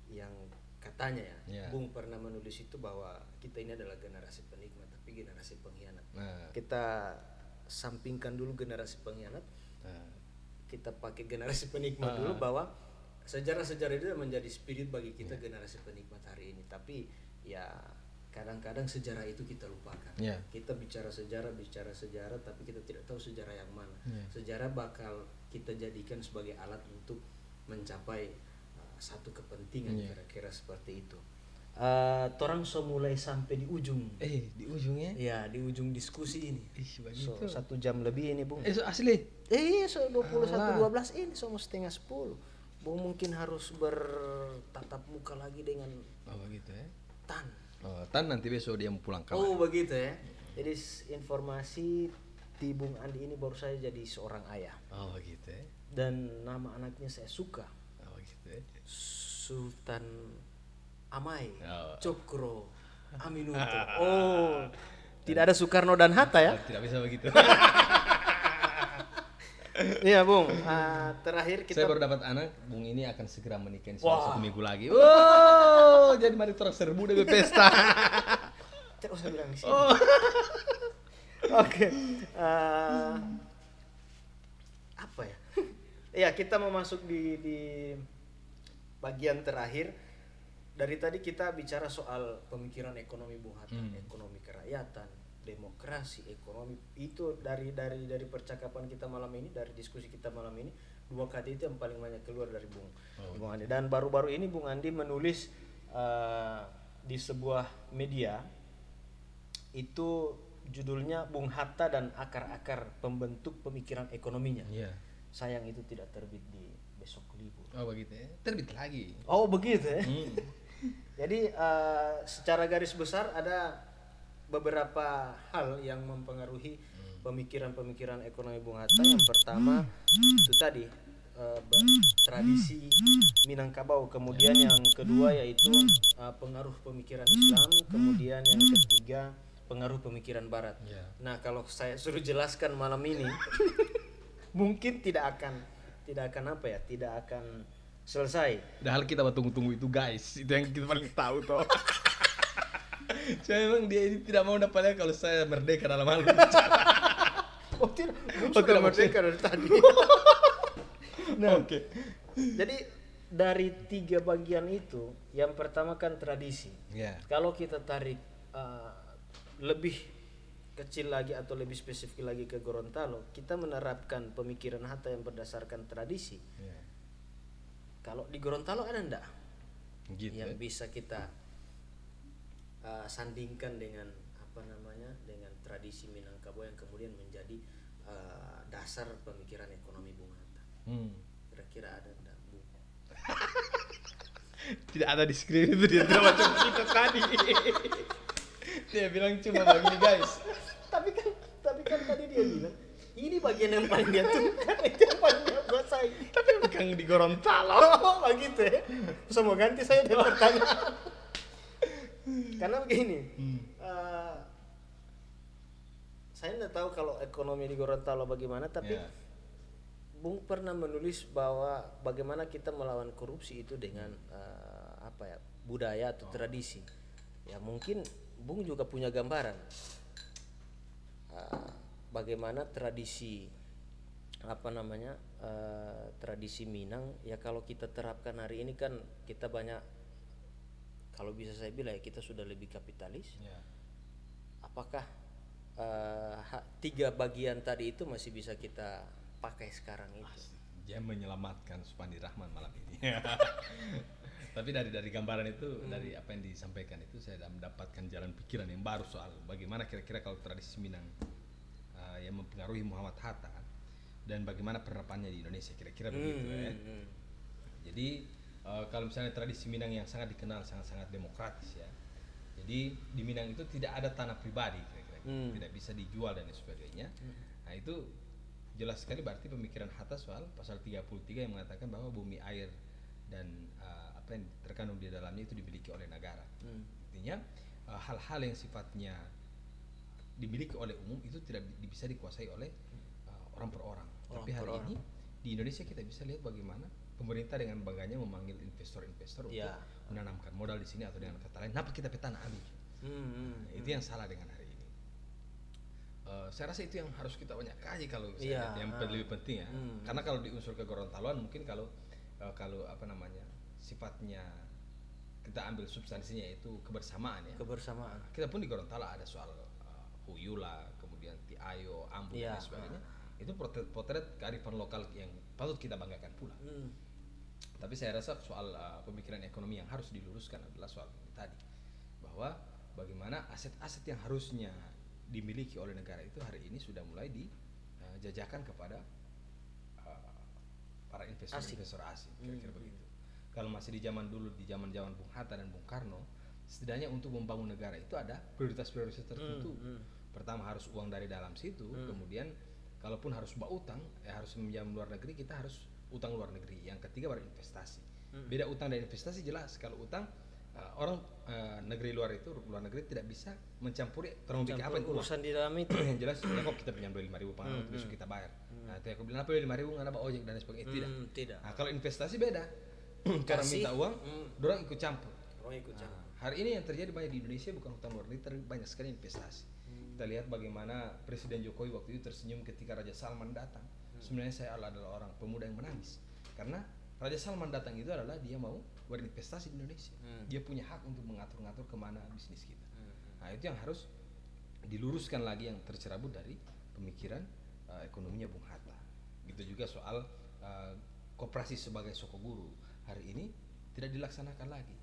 yang katanya ya, Ya. Bung pernah menulis itu bahwa kita ini adalah generasi penikmat tapi generasi pengkhianat. Nah, Kita sampingkan dulu generasi pengkhianat, nah, kita pakai generasi penikmat Ah. dulu bahwa sejarah-sejarah itu menjadi spirit bagi kita generasi penikmat hari ini tapi ya kadang-kadang sejarah itu kita lupakan Ya. kita bicara sejarah bicara sejarah tapi kita tidak tahu sejarah yang mana Ya. sejarah bakal kita jadikan sebagai alat untuk mencapai uh, satu kepentingan Ya. kira-kira seperti itu uh, torang so mulai sampai di ujung eh di ujungnya ya di ujung diskusi ini Ih, so, begitu. satu jam lebih ini bung Eh, so asli. Eh iya, so 21 Alah. 12 ini sama setengah 10. Bung mungkin harus bertatap muka lagi dengan Oh begitu ya. Tan. Oh, tan nanti besok dia mau pulang Oh kamar. begitu ya. Jadi informasi di Bung Andi ini baru saja jadi seorang ayah Oh begitu ya. dan nama anaknya saya suka Oh begitu ya. Sultan Amai Oh. Cokro Aminuto. Oh, tidak ada Soekarno dan Hatta ya? Tidak bisa begitu. Iya Bung. Ah, terakhir kita Saya baru dapat anak, Bung ini akan segera menikah insya. Allah satu minggu lagi. Wow, jadi mari terus serbu dari pesta. Tidak usah bilang sini. Oh. Oke. eh, apa ya? Iya, kita mau masuk di di bagian terakhir. Dari tadi kita bicara soal pemikiran ekonomi Bung Hatta, Hmm. ekonomi kerakyatan, demokrasi, ekonomi. Itu dari dari dari percakapan kita malam ini, dari diskusi kita malam ini, dua kata itu yang paling banyak keluar dari Bung Oh. Bung Andi. Dan baru-baru ini Bung Andi menulis eh, di sebuah media itu judulnya Bung Hatta dan akar-akar pembentuk pemikiran ekonominya. Iya. Sayang itu tidak terbit di besok libur. Oh begitu ya. Terbit lagi. Oh begitu ya. Hmm. Jadi eh, secara garis besar ada beberapa hal yang mempengaruhi pemikiran-pemikiran ekonomi Bung Hatta. Yang pertama itu tadi ba- tradisi Minangkabau. Kemudian yang kedua yaitu eh, pengaruh pemikiran Islam. Kemudian yang ketiga pengaruh pemikiran Barat. Ya. Nah kalau saya suruh jelaskan malam ini, mungkin tidak akan tidak akan apa ya, tidak akan selesai. Padahal kita tunggu-tunggu itu guys, itu yang kita paling tahu toh. Cuma memang dia ini tidak mau dapatnya kalau saya merdeka dalam hal. Oh tidak, Oh, tidak merdeka dari tadi. nah, Oke. jadi dari tiga bagian itu, yang pertama kan tradisi. Ya. Kalau kita tarik uh, lebih kecil lagi atau lebih spesifik lagi ke Gorontalo, kita menerapkan pemikiran Hatta yang berdasarkan tradisi. Ya. Kalau di Gorontalo ada ndak Gitu. yang ya. bisa kita uh, sandingkan dengan apa namanya dengan tradisi Minangkabau yang kemudian menjadi uh, dasar pemikiran ekonomi Bung Hatta. Hmm. Kira-kira ada ndak Bu? Tidak ada di skrip itu dia tidak macam kita tadi. dia bilang cuma begini guys. tapi kan tapi kan tadi dia bilang ini bagian yang paling dia tungkan itu yang paling dia kuasai. Tapi bukan di Gorontalo. Oh, begitu ya. Bisa mau ganti saya dari pertanyaan. Karena begini, eh, saya tidak tahu kalau ekonomi di Gorontalo bagaimana, tapi Ya. Bung pernah menulis bahwa bagaimana kita melawan korupsi itu dengan eh, apa ya budaya atau tradisi. Ya mungkin Bung juga punya gambaran eh, bagaimana tradisi apa namanya eh, tradisi Minang ya kalau kita terapkan hari ini kan kita banyak kalau bisa saya bilang ya kita sudah lebih kapitalis Ya. apakah ha- tiga bagian tadi itu masih bisa kita pakai sekarang itu Dia menyelamatkan Supandi Rahman malam ini. Tapi dari dari gambaran itu, dari apa yang disampaikan itu saya mendapatkan jalan pikiran yang baru soal bagaimana kira-kira kalau tradisi Minang uh, yang mempengaruhi Muhammad Hatta dan bagaimana penerapannya di Indonesia kira-kira begitu ya. Hmm. Jadi uh, kalau misalnya tradisi Minang yang sangat dikenal sangat-sangat demokratis ya. Jadi di Minang itu tidak ada tanah pribadi kira-kira, Hmm. tidak bisa dijual dan sebagainya. Nah itu jelas sekali berarti pemikiran Hatta soal pasal 33 yang mengatakan bahwa bumi air dan uh, apa yang terkandung di dalamnya itu dimiliki oleh negara. Hmm. Artinya uh, hal-hal yang sifatnya dimiliki oleh umum itu tidak di- bisa dikuasai oleh uh, orang per orang. Orang Tapi hari orang. ini di Indonesia kita bisa lihat bagaimana pemerintah dengan bangganya memanggil investor-investor untuk Ya. menanamkan modal di sini atau dengan kata lain, kenapa kita petana ambil? Hmm, hmm. Nah, itu yang salah dengan hari ini. Eh, saya rasa itu yang harus kita banyak kaji kalau saya Iya, lihat, yang ah. lebih penting ya. Hmm. Karena kalau di unsur kegorontaloan mungkin kalau eh, kalau apa namanya sifatnya kita ambil substansinya itu kebersamaan ya. kebersamaan kita pun di Gorontalo ada soal uh, Huyula, kemudian Tiayo, Ambu Iya, dan sebagainya. Itu potret-potret kearifan lokal yang patut kita banggakan pula. Hmm. Tapi saya rasa soal uh, pemikiran ekonomi yang harus diluruskan adalah soal ini tadi bahwa bagaimana aset-aset yang harusnya dimiliki oleh negara itu hari ini sudah mulai dijajakan kepada uh, para investor-investor asing, kira-kira Hmm. begitu. Kalau masih di zaman dulu di zaman-zaman Bung Hatta dan Bung Karno, setidaknya untuk membangun negara itu ada prioritas-prioritas tertentu. Hmm, hmm. Pertama harus uang dari dalam situ, kemudian kalaupun harus bawa utang, ya harus meminjam luar negeri, kita harus utang luar negeri. Yang ketiga baru investasi. Hmm. Beda utang dan investasi jelas. Kalau utang uh, orang uh, negeri luar itu luar negeri tidak bisa mencampuri terlalu apa itu urusan di dalam itu yang jelas ya kok kita pinjam dua lima ribu pengalaman besok kita bayar. Nah, itu aku bilang apa lima ribu nggak ada ojek dan sebagainya tidak. Hmm, tidak Nah, kalau investasi beda. Kasih, minta uang, hmm. dorang ikut campur. orang ikut campur Nah, hari ini yang terjadi banyak di Indonesia bukan hutang luar negeri, tapi banyak sekali investasi. Hmm. Kita lihat bagaimana Presiden Jokowi waktu itu tersenyum ketika Raja Salman datang. Hmm. Sebenarnya saya adalah orang pemuda yang menangis karena Raja Salman datang itu adalah dia mau berinvestasi di Indonesia. Hmm. Dia punya hak untuk mengatur-ngatur ke mana bisnis kita. Nah itu yang harus diluruskan lagi yang tercerabut dari pemikiran uh, ekonominya Bung Hatta. Gitu juga soal uh, koperasi sebagai soko guru hari ini tidak dilaksanakan lagi.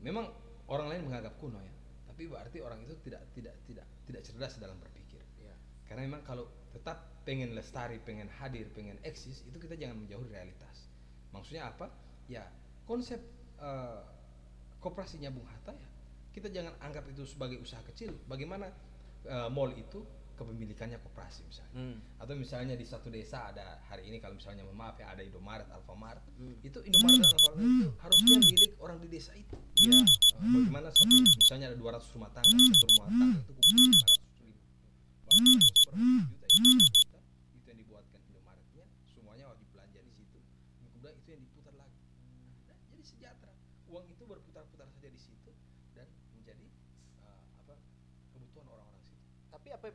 Memang orang lain menganggap kuno ya, tapi berarti orang itu tidak tidak tidak tidak cerdas dalam berpikir. Ya. Karena memang kalau tetap pengen lestari, pengen hadir, pengen eksis, itu kita jangan menjauhi realitas. Maksudnya apa? Ya konsep uh, koperasinya Bung Hatta ya kita jangan anggap itu sebagai usaha kecil. Bagaimana eh, mall itu kepemilikannya koperasi misalnya. Hmm. Atau misalnya di satu desa ada hari ini kalau misalnya mohon maaf ya ada Indomaret, Alfamart. Hmm. Itu Indomaret dan Alfamart itu harusnya milik orang di desa itu. Eh, bagaimana satu misalnya ada 200 rumah tangga, satu rumah tangga itu kumpul 500 ribu. Juta, itu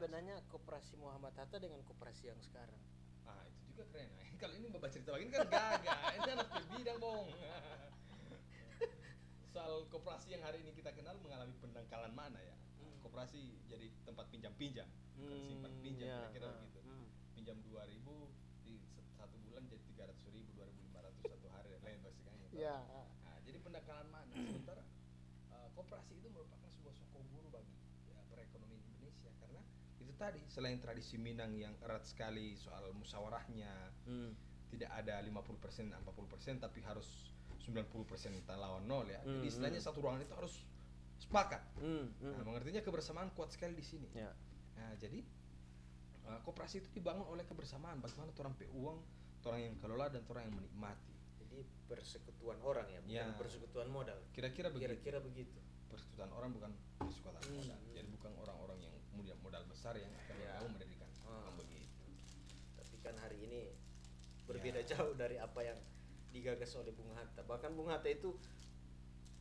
Bedanya koperasi Muhammad Hatta dengan koperasi yang sekarang? Ah itu juga keren. Nah, kalau ini bapak cerita begini kan gagah. ini anak bidang bong. Soal koperasi yang hari ini kita kenal mengalami pendangkalan mana ya? Hmm. Koperasi jadi tempat pinjam-pinjam, bukan Hmm, simpan pinjam ya, kira-kira ah, begitu. hmm. Pinjam 2000 di se- satu bulan jadi 300 ribu, 2500 satu hari dan lain sebagainya. Ya. Nah, jadi pendangkalan mana? Sementara uh, koperasi itu merupakan sebuah sokoguru bagi ya, perekonomian Indonesia karena itu tadi selain tradisi Minang yang erat sekali soal musyawarahnya, Hmm. tidak ada 50% 40% tapi harus 90% tak lawan nol ya. Hmm, Jadi istilahnya hmm. satu ruangan itu harus sepakat. Hmm. Nah, hmm. mengertinya kebersamaan kuat sekali di sini. Ya. Nah, jadi uh, koperasi itu dibangun oleh kebersamaan. Bagaimana orang pe uang, orang yang kelola dan orang yang menikmati. Jadi persekutuan orang ya, bukan Ya. persekutuan modal. Kira-kira begitu. Kira-kira begitu. persekutuan orang bukan persekutuan Hmm. modal. Jadi bukan orang-orang yang modal besar yang akan Ya. mau mendirikan. Bukan begitu. Tapi kan hari ini berbeda Ya. jauh dari apa yang digagas oleh Bung Hatta. Bahkan Bung Hatta itu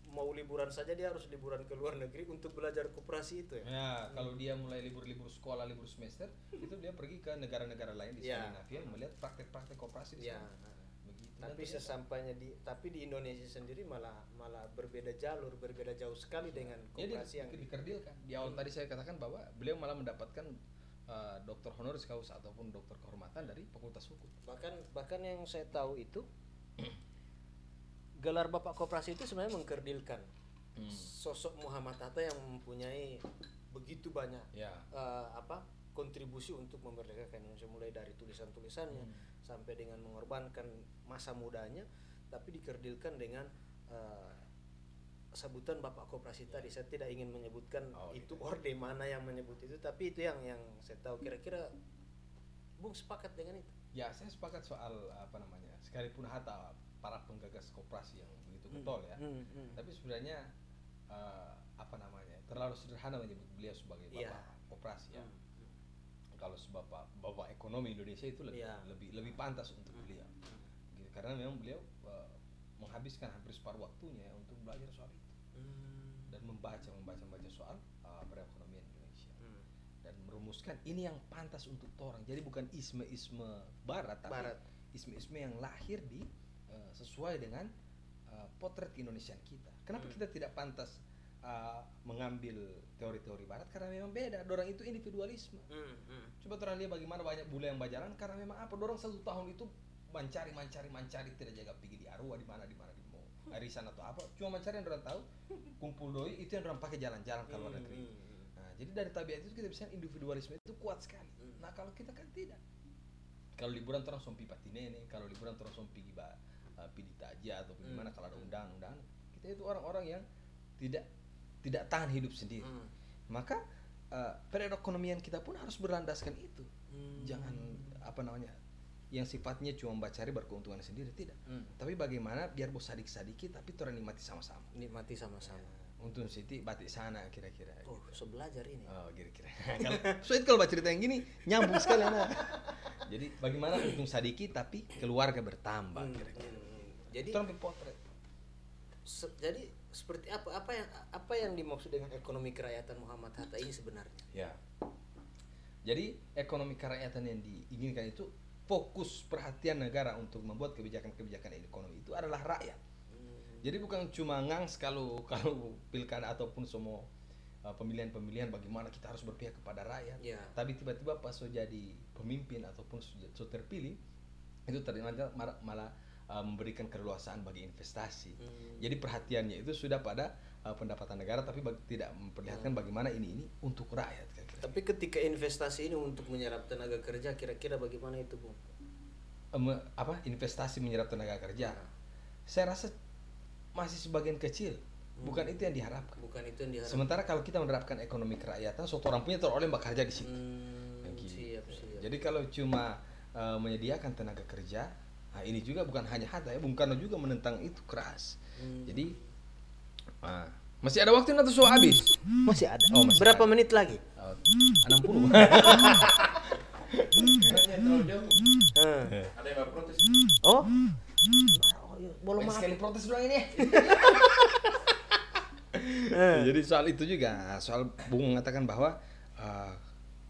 mau liburan saja dia harus liburan ke luar negeri untuk belajar koperasi itu ya. Ya, kalau dia mulai libur-libur sekolah, libur semester, itu dia pergi ke negara-negara lain di Ya. Skandinavia melihat praktek-praktek koperasi di Ya. sana. Begitu. Dan Tapi sesampainya di tapi di Indonesia sendiri malah malah berbeda jalur, berbeda jauh sekali dengan ya, dia koperasi yang di- dikerdilkan. Di awal tadi saya katakan bahwa beliau malah mendapatkan uh, doktor honoris causa ataupun doktor kehormatan dari Fakultas Hukum. bahkan bahkan yang saya tahu itu gelar Bapak Koperasi itu sebenarnya mengkerdilkan Hmm. sosok Muhammad Hatta yang mempunyai begitu banyak Ya. eh, apa kontribusi untuk memerdekakan Indonesia mulai dari tulisan-tulisannya Hmm. sampai dengan mengorbankan masa mudanya tapi dikerdilkan dengan eh, sebutan Bapak Koperasi tadi saya tidak ingin menyebutkan Oh, itu gitu. orde mana yang menyebut itu tapi itu yang yang saya tahu kira-kira Bung sepakat dengan itu Ya, saya sepakat soal apa namanya. Sekalipun Hatta para penggagas koperasi yang begitu Hmm. getol ya. Hmm, hmm. Tapi sebenarnya eh, apa namanya? Terlalu sederhana menyebut beliau sebagai bapak Iya. koperasi ya. Hmm. Kalau sebapak bapak ekonomi Indonesia itu lebih Iya. lebih lebih pantas untuk beliau. Gitu. Karena memang beliau eh, menghabiskan hampir separuh waktunya ya untuk belajar soal itu Hmm. dan membaca membaca membaca soal eh, perekonomian Indonesia Hmm. dan merumuskan ini yang pantas untuk orang. Jadi bukan isme-isme barat tapi Barat. isme-isme yang lahir di eh, sesuai dengan eh, potret keindonesiaan kita. Kenapa Hmm. kita tidak pantas eh, mengambil teori-teori barat karena memang beda. Dorang itu individualisme. Hmm, hmm. Coba orang lihat bagaimana banyak bule yang berjalan karena memang apa? Dorang satu tahun itu mencari mencari mencari tidak jaga pergi di Arua di mana di mana di mau arisan atau apa. Cuma mencari yang orang tahu kumpul doi itu yang orang pakai jalan-jalan ke luar Hmm, negeri. hmm, hmm. Nah, jadi dari tabiat itu kita bisa individualisme itu kuat sekali. Hmm. Nah, kalau kita kan tidak. Kalau liburan orang sompi patinene, kalau liburan orang sompi giba uh, pidi taja atau Hmm. gimana kalau ada undang-undang, kita itu orang-orang yang tidak tidak tahan hidup sendiri. Hmm. Maka uh, perekonomian kita pun harus berlandaskan itu. Hmm. Jangan apa namanya yang sifatnya cuma cari berkeuntungan sendiri tidak. Hmm. Tapi bagaimana biar bos sadik-sadiki tapi orang nikmati sama-sama. nikmati sama-sama. Untuk Siti batik sana kira-kira. Oh, so belajar ini. Oh, kira-kira. kalau so itu kalau baca cerita yang gini nyambung sekali anak. Jadi bagaimana untung sadiki tapi keluarga bertambah Hmm, kira-kira. hmm. Jadi Itu potret. se- jadi seperti apa apa yang apa yang dimaksud dengan ekonomi kerakyatan Muhammad Hatta ini sebenarnya? Ya. Jadi ekonomi kerakyatan yang diinginkan itu fokus perhatian negara untuk membuat kebijakan-kebijakan ekonomi itu adalah rakyat. Hmm. Jadi bukan cuma ngangs kalau kalau pilkada ataupun semua uh, pemilihan-pemilihan bagaimana kita harus berpihak kepada rakyat. Ya. Tapi tiba-tiba pas so jadi pemimpin ataupun so, terpilih itu ternyata malah uh, memberikan keleluasaan bagi investasi. Hmm. Jadi perhatiannya itu sudah pada uh, pendapatan negara tapi bag- tidak memperlihatkan bagaimana ini ini untuk rakyat kira-kira. Tapi ketika investasi ini untuk menyerap tenaga kerja kira-kira bagaimana itu, Bung? Em, apa investasi menyerap tenaga kerja. Nah. Saya rasa masih sebagian kecil. bukan itu yang diharapkan bukan itu yang diharapkan sementara kalau kita menerapkan ekonomi kerakyatan suatu orang punya teroleh bekerja di situ hmm, Begitu. siap siap jadi kalau cuma eh, menyediakan tenaga kerja nah ini juga bukan hanya hatta ya Bung Karno juga menentang itu keras. Hmm. jadi ah, masih ada waktu atau sudah habis? Masih ada. Oh, masih berapa menit lagi? Oh, 60 Hmm. Ada yang protes? oh. Belum Banyak maaf. sekali protes bilang ini jadi soal itu juga soal Bung mengatakan bahwa uh,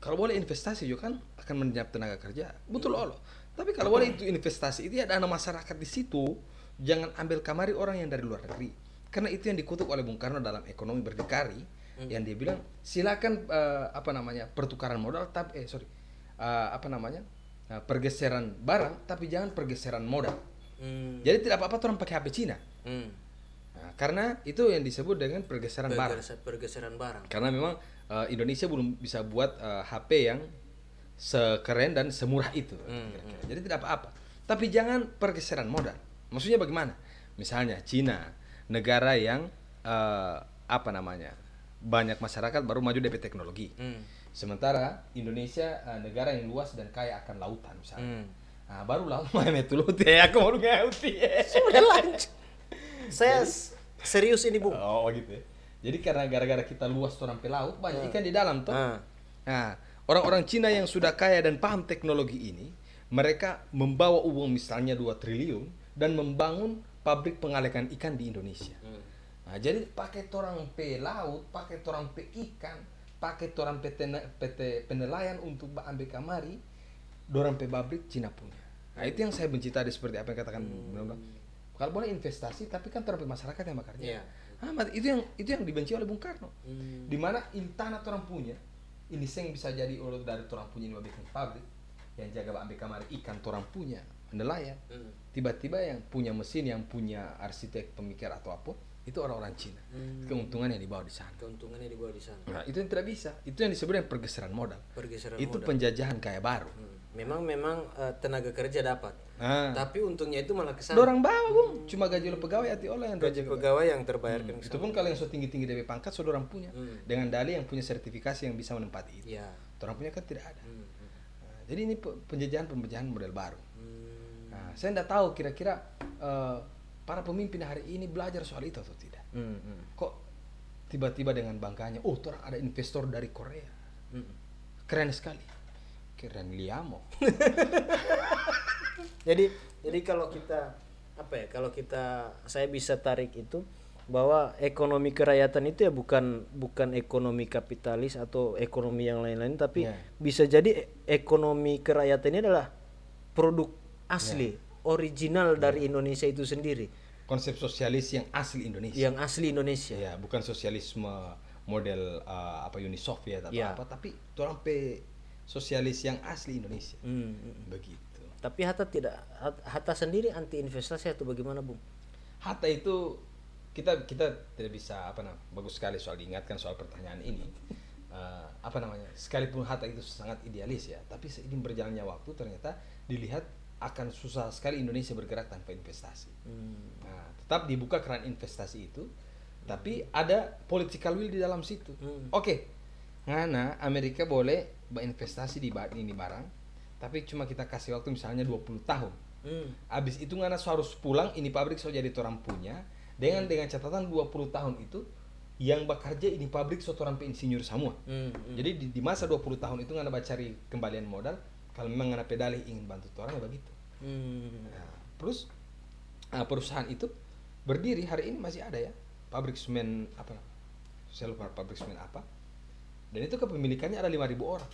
kalau boleh investasi juga kan akan menyiap tenaga kerja. Betul loh tapi kalau boleh itu investasi itu ada anak masyarakat di situ jangan ambil kamari orang yang dari luar negeri karena itu yang dikutuk oleh Bung Karno dalam ekonomi berdikari yang dia bilang silakan uh, apa namanya pertukaran modal tapi eh sorry uh, apa namanya uh, pergeseran barang tapi jangan pergeseran modal Hmm. jadi tidak apa-apa orang pakai HP Cina Hmm. Nah, karena itu yang disebut dengan pergeseran barang. Pergeser- pergeseran barang Karena memang eh, Indonesia belum bisa buat eh, HP yang sekeren dan semurah itu. Hmm, kira-kira. Jadi tidak apa-apa. Tapi jangan pergeseran modal. Maksudnya bagaimana? Misalnya Cina, negara yang eh, apa namanya banyak masyarakat baru maju DP teknologi. Hmm. Sementara Indonesia eh, negara yang luas dan kaya akan lautan misalnya. Hmm. Nah, baru laut main metulut ya aku mau ngauti. Sudah lanjut. Saya s- serius ini, Bung. Oh gitu ya. Jadi karena gara-gara kita luas orang pe laut banyak ikan di dalam tuh. Ah. Nah, orang-orang Cina yang sudah kaya dan paham teknologi ini, mereka membawa uang misalnya 2 triliun dan membangun pabrik pengalekan ikan di Indonesia. Hmm. Nah, jadi pakai orang pe laut, pakai orang pe ikan, pakai orang pe, tena- PT penelayan untuk ambil kamari, dorang pe pabrik Cina punya. Nah, itu yang saya benci tadi seperti apa yang katakan Bung Bang. Kalau boleh investasi, tapi kan terhadap masyarakat yang bekerja. Iya. Ah, itu yang itu yang dibenci oleh Bung Karno. Hmm. Di mana ini tanah orang punya, ini seng bisa jadi oleh dari orang punya ini bikin pabrik yang jaga ambil kamar ikan orang punya nelayan. Hmm. Tiba-tiba yang punya mesin, yang punya arsitek, pemikir atau apa, itu orang-orang Cina. Hmm. Keuntungan yang dibawa di sana. Keuntungannya dibawa di sana. Nah, itu yang tidak bisa. Itu yang disebut dengan pergeseran modal. Pergeseran itu modal. penjajahan kaya baru. Hmm. Memang memang eh, tenaga kerja dapat. Nah, Tapi untungnya itu malah ke sana. dorang bawa, Bung. Cuma gaji oleh pegawai hati oleh yang gaji pegawai yang terbayarkan ke Itu pun kalau yang so tinggi-tinggi DP pangkat, so orang punya. Hmm. Dengan dalih yang punya sertifikasi yang bisa menempati itu. Ya. Orang punya kan tidak ada. Hmm. hmm. Nah, jadi ini pe- penjajahan-penjajahan model baru. Hmm. Nah, saya tidak tahu kira-kira eh, para pemimpin hari ini belajar soal itu atau tidak. Hmm. hmm. Kok tiba-tiba dengan bangkanya, oh, orang ada investor dari Korea. Hmm. Keren sekali. Keren liamo. jadi jadi kalau kita apa ya kalau kita saya bisa tarik itu bahwa ekonomi kerakyatan itu ya bukan bukan ekonomi kapitalis atau ekonomi yang lain-lain tapi Ya. bisa jadi ekonomi kerakyatan ini adalah produk asli original dari Indonesia itu sendiri Konsep sosialis yang asli Indonesia. yang asli Indonesia Ya, bukan sosialisme model eh, apa Uni Soviet atau Ya. apa, tapi orang pe sosialis yang asli Indonesia. Hmm, hmm. Begitu. tapi Hatta tidak Hat- Hatta sendiri anti investasi atau bagaimana Bung Hatta itu kita kita tidak bisa apa namanya bagus sekali soal diingatkan soal pertanyaan ini Eh, apa namanya sekalipun Hatta itu sangat idealis ya tapi seiring berjalannya waktu ternyata dilihat akan susah sekali Indonesia bergerak tanpa investasi Hmm. nah tetap dibuka keran investasi itu tapi ada political will di dalam situ Hmm. oke ngana Amerika boleh berinvestasi di ba- ini barang tapi cuma kita kasih waktu misalnya 20 tahun Hmm. Abis itu ngana so harus pulang, ini pabrik so jadi orang punya. Dengan dengan catatan 20 tahun itu yang bekerja ini pabrik so orang insinyur semua. Hmm, hmm. Jadi di, di masa 20 tahun itu ngana cari kembalian modal. Kalau memang ngana pedalih ingin bantu orang ya begitu. Hmm. Nah, terus ah, perusahaan itu berdiri hari ini masih ada ya pabrik semen apa? Saya lupa pabrik semen apa. Dan itu kepemilikannya ada 5.000 orang.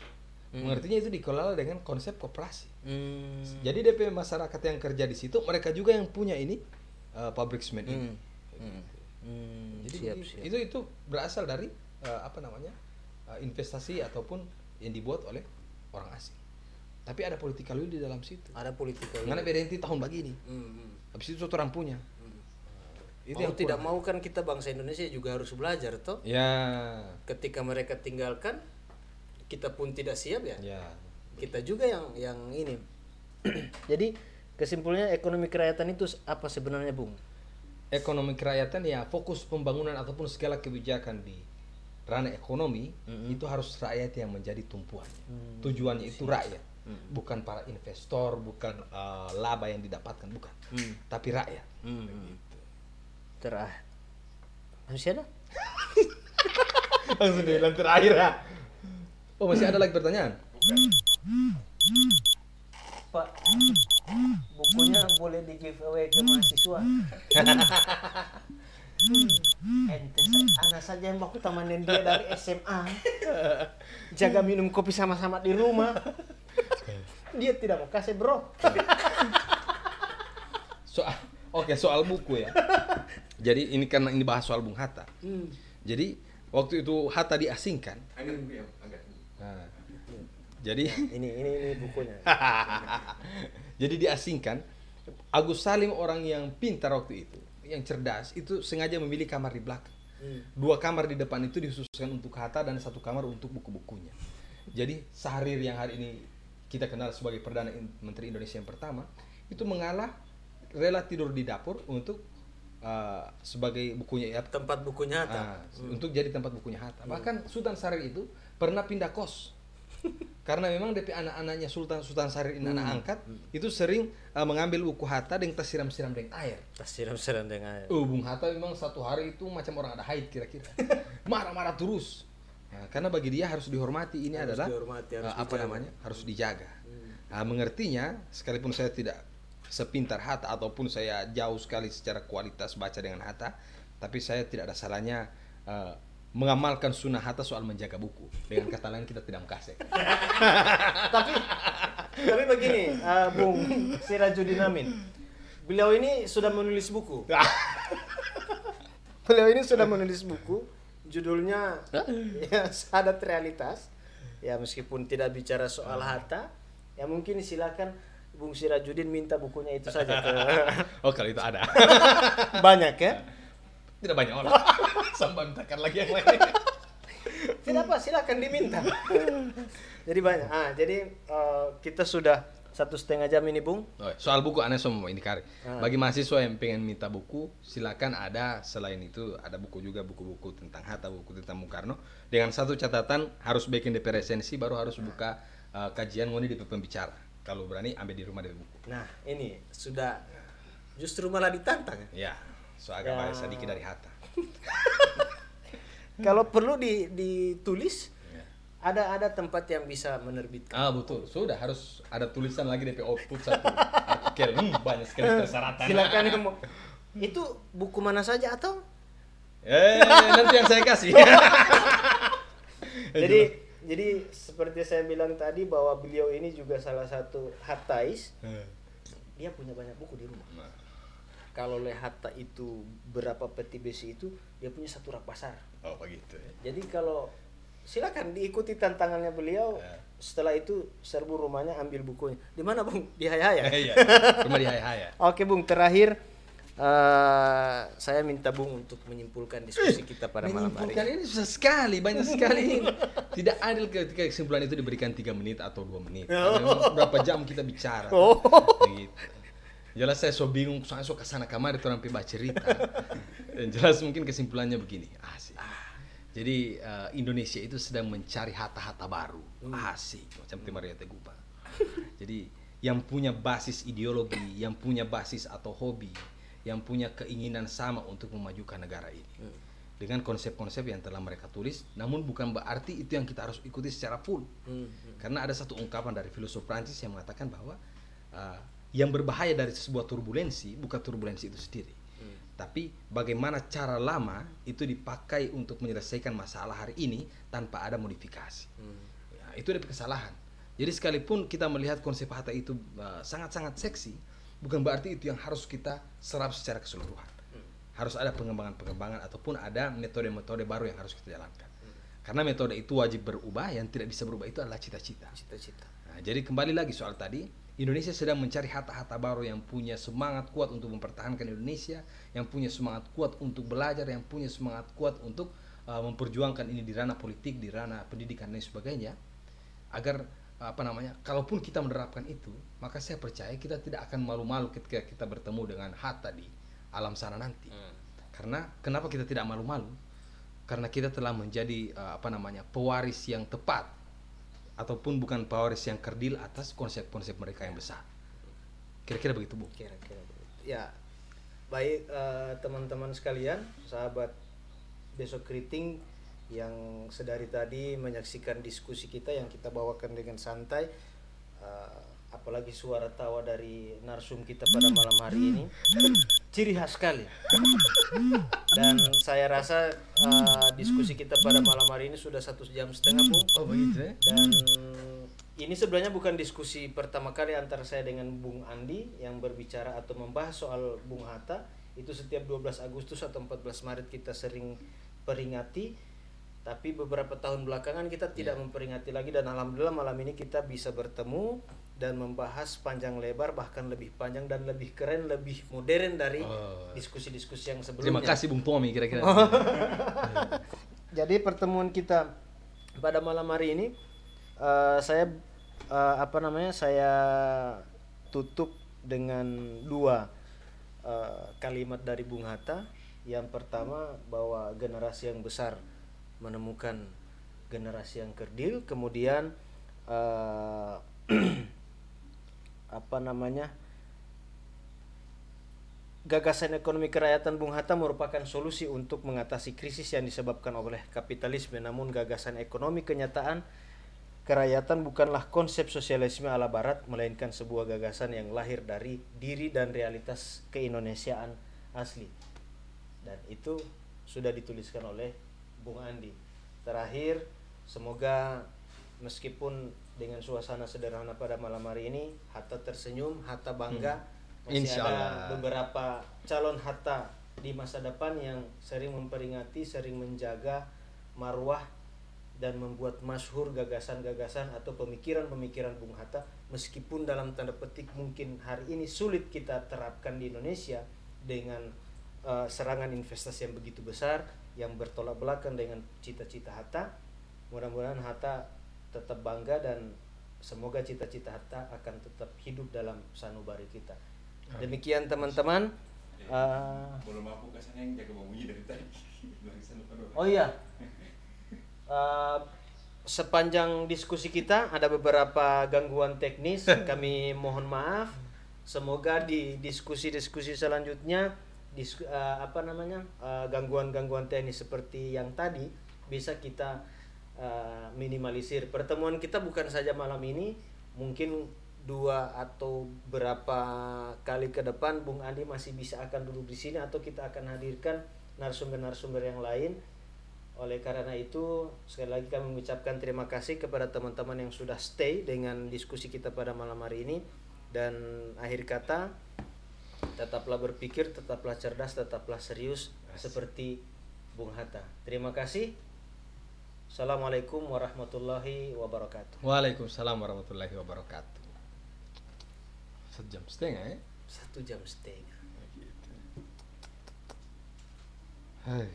Hmm. Mengertinya itu dikelola dengan konsep koperasi. Hmm. Jadi DP masyarakat yang kerja di situ mereka juga yang punya ini uh, pabrik semen ini. Hmm. Hmm. Hmm. Jadi siap, siap. itu itu berasal dari uh, apa namanya uh, investasi ataupun yang dibuat oleh orang asing. Tapi ada political will di dalam situ. ada politika Karena berhenti tahun begini. Hmm, hmm. Habis itu suatu orang punya. Itu mau tidak mau kan kita bangsa Indonesia juga harus belajar toh. Ya, ketika mereka tinggalkan kita pun tidak siap ya? Ya. kita juga yang yang ini. Jadi kesimpulannya ekonomi kerakyatan itu apa sebenarnya bung? Ekonomi kerakyatan ya fokus pembangunan ataupun segala kebijakan di ranah ekonomi itu harus rakyat yang menjadi tumpuannya. Tujuannya itu rakyat, bukan para investor, bukan eh, laba yang didapatkan, bukan, tapi rakyat. Terakhir. Masih ada? Langsung bilang terakhir ya. Oh masih ada lagi pertanyaan? Pak, bukunya boleh di giveaway ke mahasiswa. Ente anak saja yang baku tamanin dia dari SMA. Jaga minum kopi sama-sama di rumah. Dia tidak mau kasih bro. Soal, oke soal buku ya. Jadi ini karena ini bahas soal Bung Hatta. Jadi waktu itu Hatta diasingkan. Angkat buku ya, angkat. Nah, jadi Ini ini ini bukunya. jadi diasingkan. Agus Salim orang yang pintar waktu itu, yang cerdas itu sengaja memilih kamar di belakang. Dua kamar di depan itu dikhususkan untuk Hatta dan satu kamar untuk buku-bukunya. Jadi Sahrir yang hari ini kita kenal sebagai perdana In- menteri Indonesia yang pertama itu mengalah rela tidur di dapur untuk uh, sebagai bukunya ya Tempat bukunya Ah, untuk jadi tempat bukunya Hatta. Bahkan Sultan Syahrir itu pernah pindah kos. Karena memang DP anak-anaknya Sultan Sultan Syahrir ini anak angkat itu sering uh, mengambil buku Hatta dan tersiram-siram dengan air. Tas siram-siram dengan Oh, Bung Hatta memang satu hari itu macam orang ada haid kira-kira. Marah-marah terus. Nah, karena bagi dia harus dihormati ini Harus adalah dihormati, harus uh, apa dijaga. namanya? harus dijaga. Nah, mengertinya sekalipun saya tidak sepintar Hatta ataupun saya jauh sekali secara kualitas baca dengan Hatta, tapi saya tidak ada salahnya uh, mengamalkan sunnah Hatta soal menjaga buku. Dengan kata lain kita tidak mengkasih. tapi tapi begini, eh, Bung Sirajuddin Amin. Beliau ini sudah menulis buku. Beliau ini sudah menulis buku, judulnya ya, Sadat Realitas. Ya meskipun tidak bicara soal Hatta, ya mungkin silakan Bung Sirajuddin minta bukunya itu saja ke oh, kalau itu ada. banyak ya. tidak banyak orang. Sampai mintakan lagi yang lain. Tidak apa, silakan diminta. jadi banyak. Ah, jadi eh, kita sudah satu setengah jam ini, Bung. Oh, soal buku aneh semua ini kari. Ah. Bagi mahasiswa yang pengen minta buku, silakan ada selain itu ada buku juga buku-buku tentang Hatta, buku tentang Bung Karno. Dengan satu catatan harus bikin DP resensi baru harus buka uh, kajian ngoni di pembicara. Kalau berani ambil di rumah DP buku. Nah, ini sudah justru malah ditantang. Ya, so agak Ya. sedikit dari Hatta. Kalau perlu di, ditulis Ya. ada ada tempat yang bisa menerbitkan. Ah betul, sudah harus ada tulisan lagi DP output satu artikel. Hmm, banyak sekali persyaratan. Silakan mau. Itu buku mana saja atau? Eh, nanti yang saya kasih. Jadi jadi seperti saya bilang tadi bahwa beliau ini juga salah satu hatais. Eh, Dia punya banyak buku di rumah. nah, Kalau oleh hatta itu berapa peti besi itu dia punya satu rak pasar. Oh begitu ya. Jadi kalau silakan diikuti tantangannya beliau. Ya. Setelah itu serbu rumahnya ambil bukunya. Di mana bung? Di Hayaya. Iya, rumah di Hai Hai ya. Oke bung terakhir eh, saya minta bung untuk menyimpulkan diskusi kita pada malam hari. Menyimpulkan ini susah sekali, banyak sekali. Tidak adil ketika kesimpulan itu diberikan tiga menit atau dua menit. Memang berapa jam kita bicara. Oh. Begitu. Jelas saya so bingung, soalnya so ke sana kamari tuh sampai baca cerita. Dan jelas mungkin kesimpulannya begini, asik. Jadi eh, Indonesia itu sedang mencari hata-hata baru, asik, macam Timaria Tegupa. Jadi yang punya basis ideologi, yang punya basis atau hobi, yang punya keinginan sama untuk memajukan negara ini dengan konsep-konsep yang telah mereka tulis, namun bukan berarti itu yang kita harus ikuti secara full. Hmm, Karena ada satu ungkapan dari filosof Prancis yang mengatakan bahwa uh, yang berbahaya dari sebuah turbulensi bukan turbulensi itu sendiri, tapi bagaimana cara lama itu dipakai untuk menyelesaikan masalah hari ini tanpa ada modifikasi. Ya, itu ada kesalahan. Jadi sekalipun kita melihat konsep Hatta itu uh, sangat-sangat seksi, bukan berarti itu yang harus kita serap secara keseluruhan. Harus ada pengembangan-pengembangan ataupun ada metode-metode baru yang harus kita jalankan. Karena metode itu wajib berubah, yang tidak bisa berubah itu adalah cita-cita. Cita-cita. Nah, jadi kembali lagi soal tadi, Indonesia sedang mencari hata-hata baru yang punya semangat kuat untuk mempertahankan Indonesia, yang punya semangat kuat untuk belajar, yang punya semangat kuat untuk uh, memperjuangkan ini di ranah politik, di ranah pendidikan dan sebagainya, agar apa namanya, kalaupun kita menerapkan itu, maka saya percaya kita tidak akan malu-malu ketika kita bertemu dengan Hatta di alam sana nanti. Karena kenapa kita tidak malu-malu? Karena kita telah menjadi eh, apa namanya pewaris yang tepat ataupun bukan pewaris yang kerdil atas konsep-konsep mereka yang besar. Kira-kira begitu bu. kira-kira begitu. ya baik eh, teman-teman sekalian sahabat besok keriting yang sedari tadi menyaksikan diskusi kita yang kita bawakan dengan santai eh, apalagi suara tawa dari narsum kita pada malam hari ini ciri khas sekali dan saya rasa eh, diskusi kita pada malam hari ini sudah satu jam setengah bu Oh begitu ya? dan ini sebenarnya bukan diskusi pertama kali antara saya dengan Bung Andi yang berbicara atau membahas soal Bung Hatta. Itu setiap 12 Agustus atau 14 Maret kita sering peringati. Tapi beberapa tahun belakangan kita tidak memperingati lagi dan alhamdulillah malam ini kita bisa bertemu dan membahas panjang lebar bahkan lebih panjang dan lebih keren, lebih modern dari Oh. diskusi-diskusi yang Terima sebelumnya. kasih Bung Tommy kira-kira. Jadi pertemuan kita pada malam hari ini eh, saya eh, apa namanya saya tutup dengan dua eh, kalimat dari Bung Hatta. Yang pertama bahwa generasi yang besar menemukan generasi yang kerdil, kemudian eh, apa namanya Gagasan ekonomi kerakyatan Bung Hatta merupakan solusi untuk mengatasi krisis yang disebabkan oleh kapitalisme. Namun gagasan ekonomi kenyataan kerakyatan bukanlah konsep sosialisme ala barat, melainkan sebuah gagasan yang lahir dari diri dan realitas keindonesiaan asli. Dan itu sudah dituliskan oleh Bung Andi. Terakhir, semoga meskipun dengan suasana sederhana pada malam hari ini, Hatta tersenyum, Hatta bangga. Masih Insya ada Allah. beberapa calon Hatta di masa depan yang sering memperingati, sering menjaga marwah dan membuat masyhur gagasan-gagasan atau pemikiran-pemikiran Bung Hatta meskipun dalam tanda petik mungkin hari ini sulit kita terapkan di Indonesia dengan eh, serangan investasi yang begitu besar yang bertolak belakang dengan cita-cita Hatta mudah-mudahan Hatta tetap bangga dan semoga cita-cita Hatta akan tetap hidup dalam sanubari kita demikian teman-teman Eh, Belum aku ke sana yang jaga bambunya dari tadi. Oh iya. Eh, sepanjang diskusi kita ada beberapa gangguan teknis, kami mohon maaf. Semoga di diskusi-diskusi selanjutnya dis- eh, apa namanya eh, gangguan-gangguan teknis seperti yang tadi bisa kita eh, minimalisir. Pertemuan kita bukan saja malam ini, mungkin dua atau berapa kali ke depan Bung Andi masih bisa akan duduk di sini atau kita akan hadirkan narasumber-narasumber yang lain. Oleh karena itu, sekali lagi kami mengucapkan terima kasih kepada teman-teman yang sudah stay dengan diskusi kita pada malam hari ini. Dan akhir kata, tetaplah berpikir, tetaplah cerdas, tetaplah serius seperti Bung Hatta. Terima kasih. Assalamualaikum warahmatullahi wabarakatuh. Waalaikumsalam warahmatullahi wabarakatuh. Sejam setengah ya? Satu jam setengah. Hai.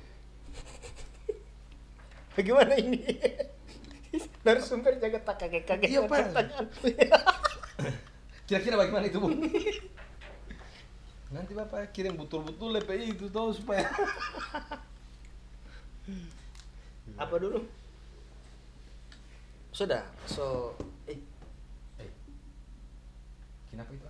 Bagaimana ini? Narasumber jaga tak kaget-kaget. Iya, Pak. Kira-kira bagaimana itu, Bu? Nanti Bapak kirim betul-betul LPI itu tahu supaya Apa dulu? Sudah. So, eh, Eh. Kenapa itu?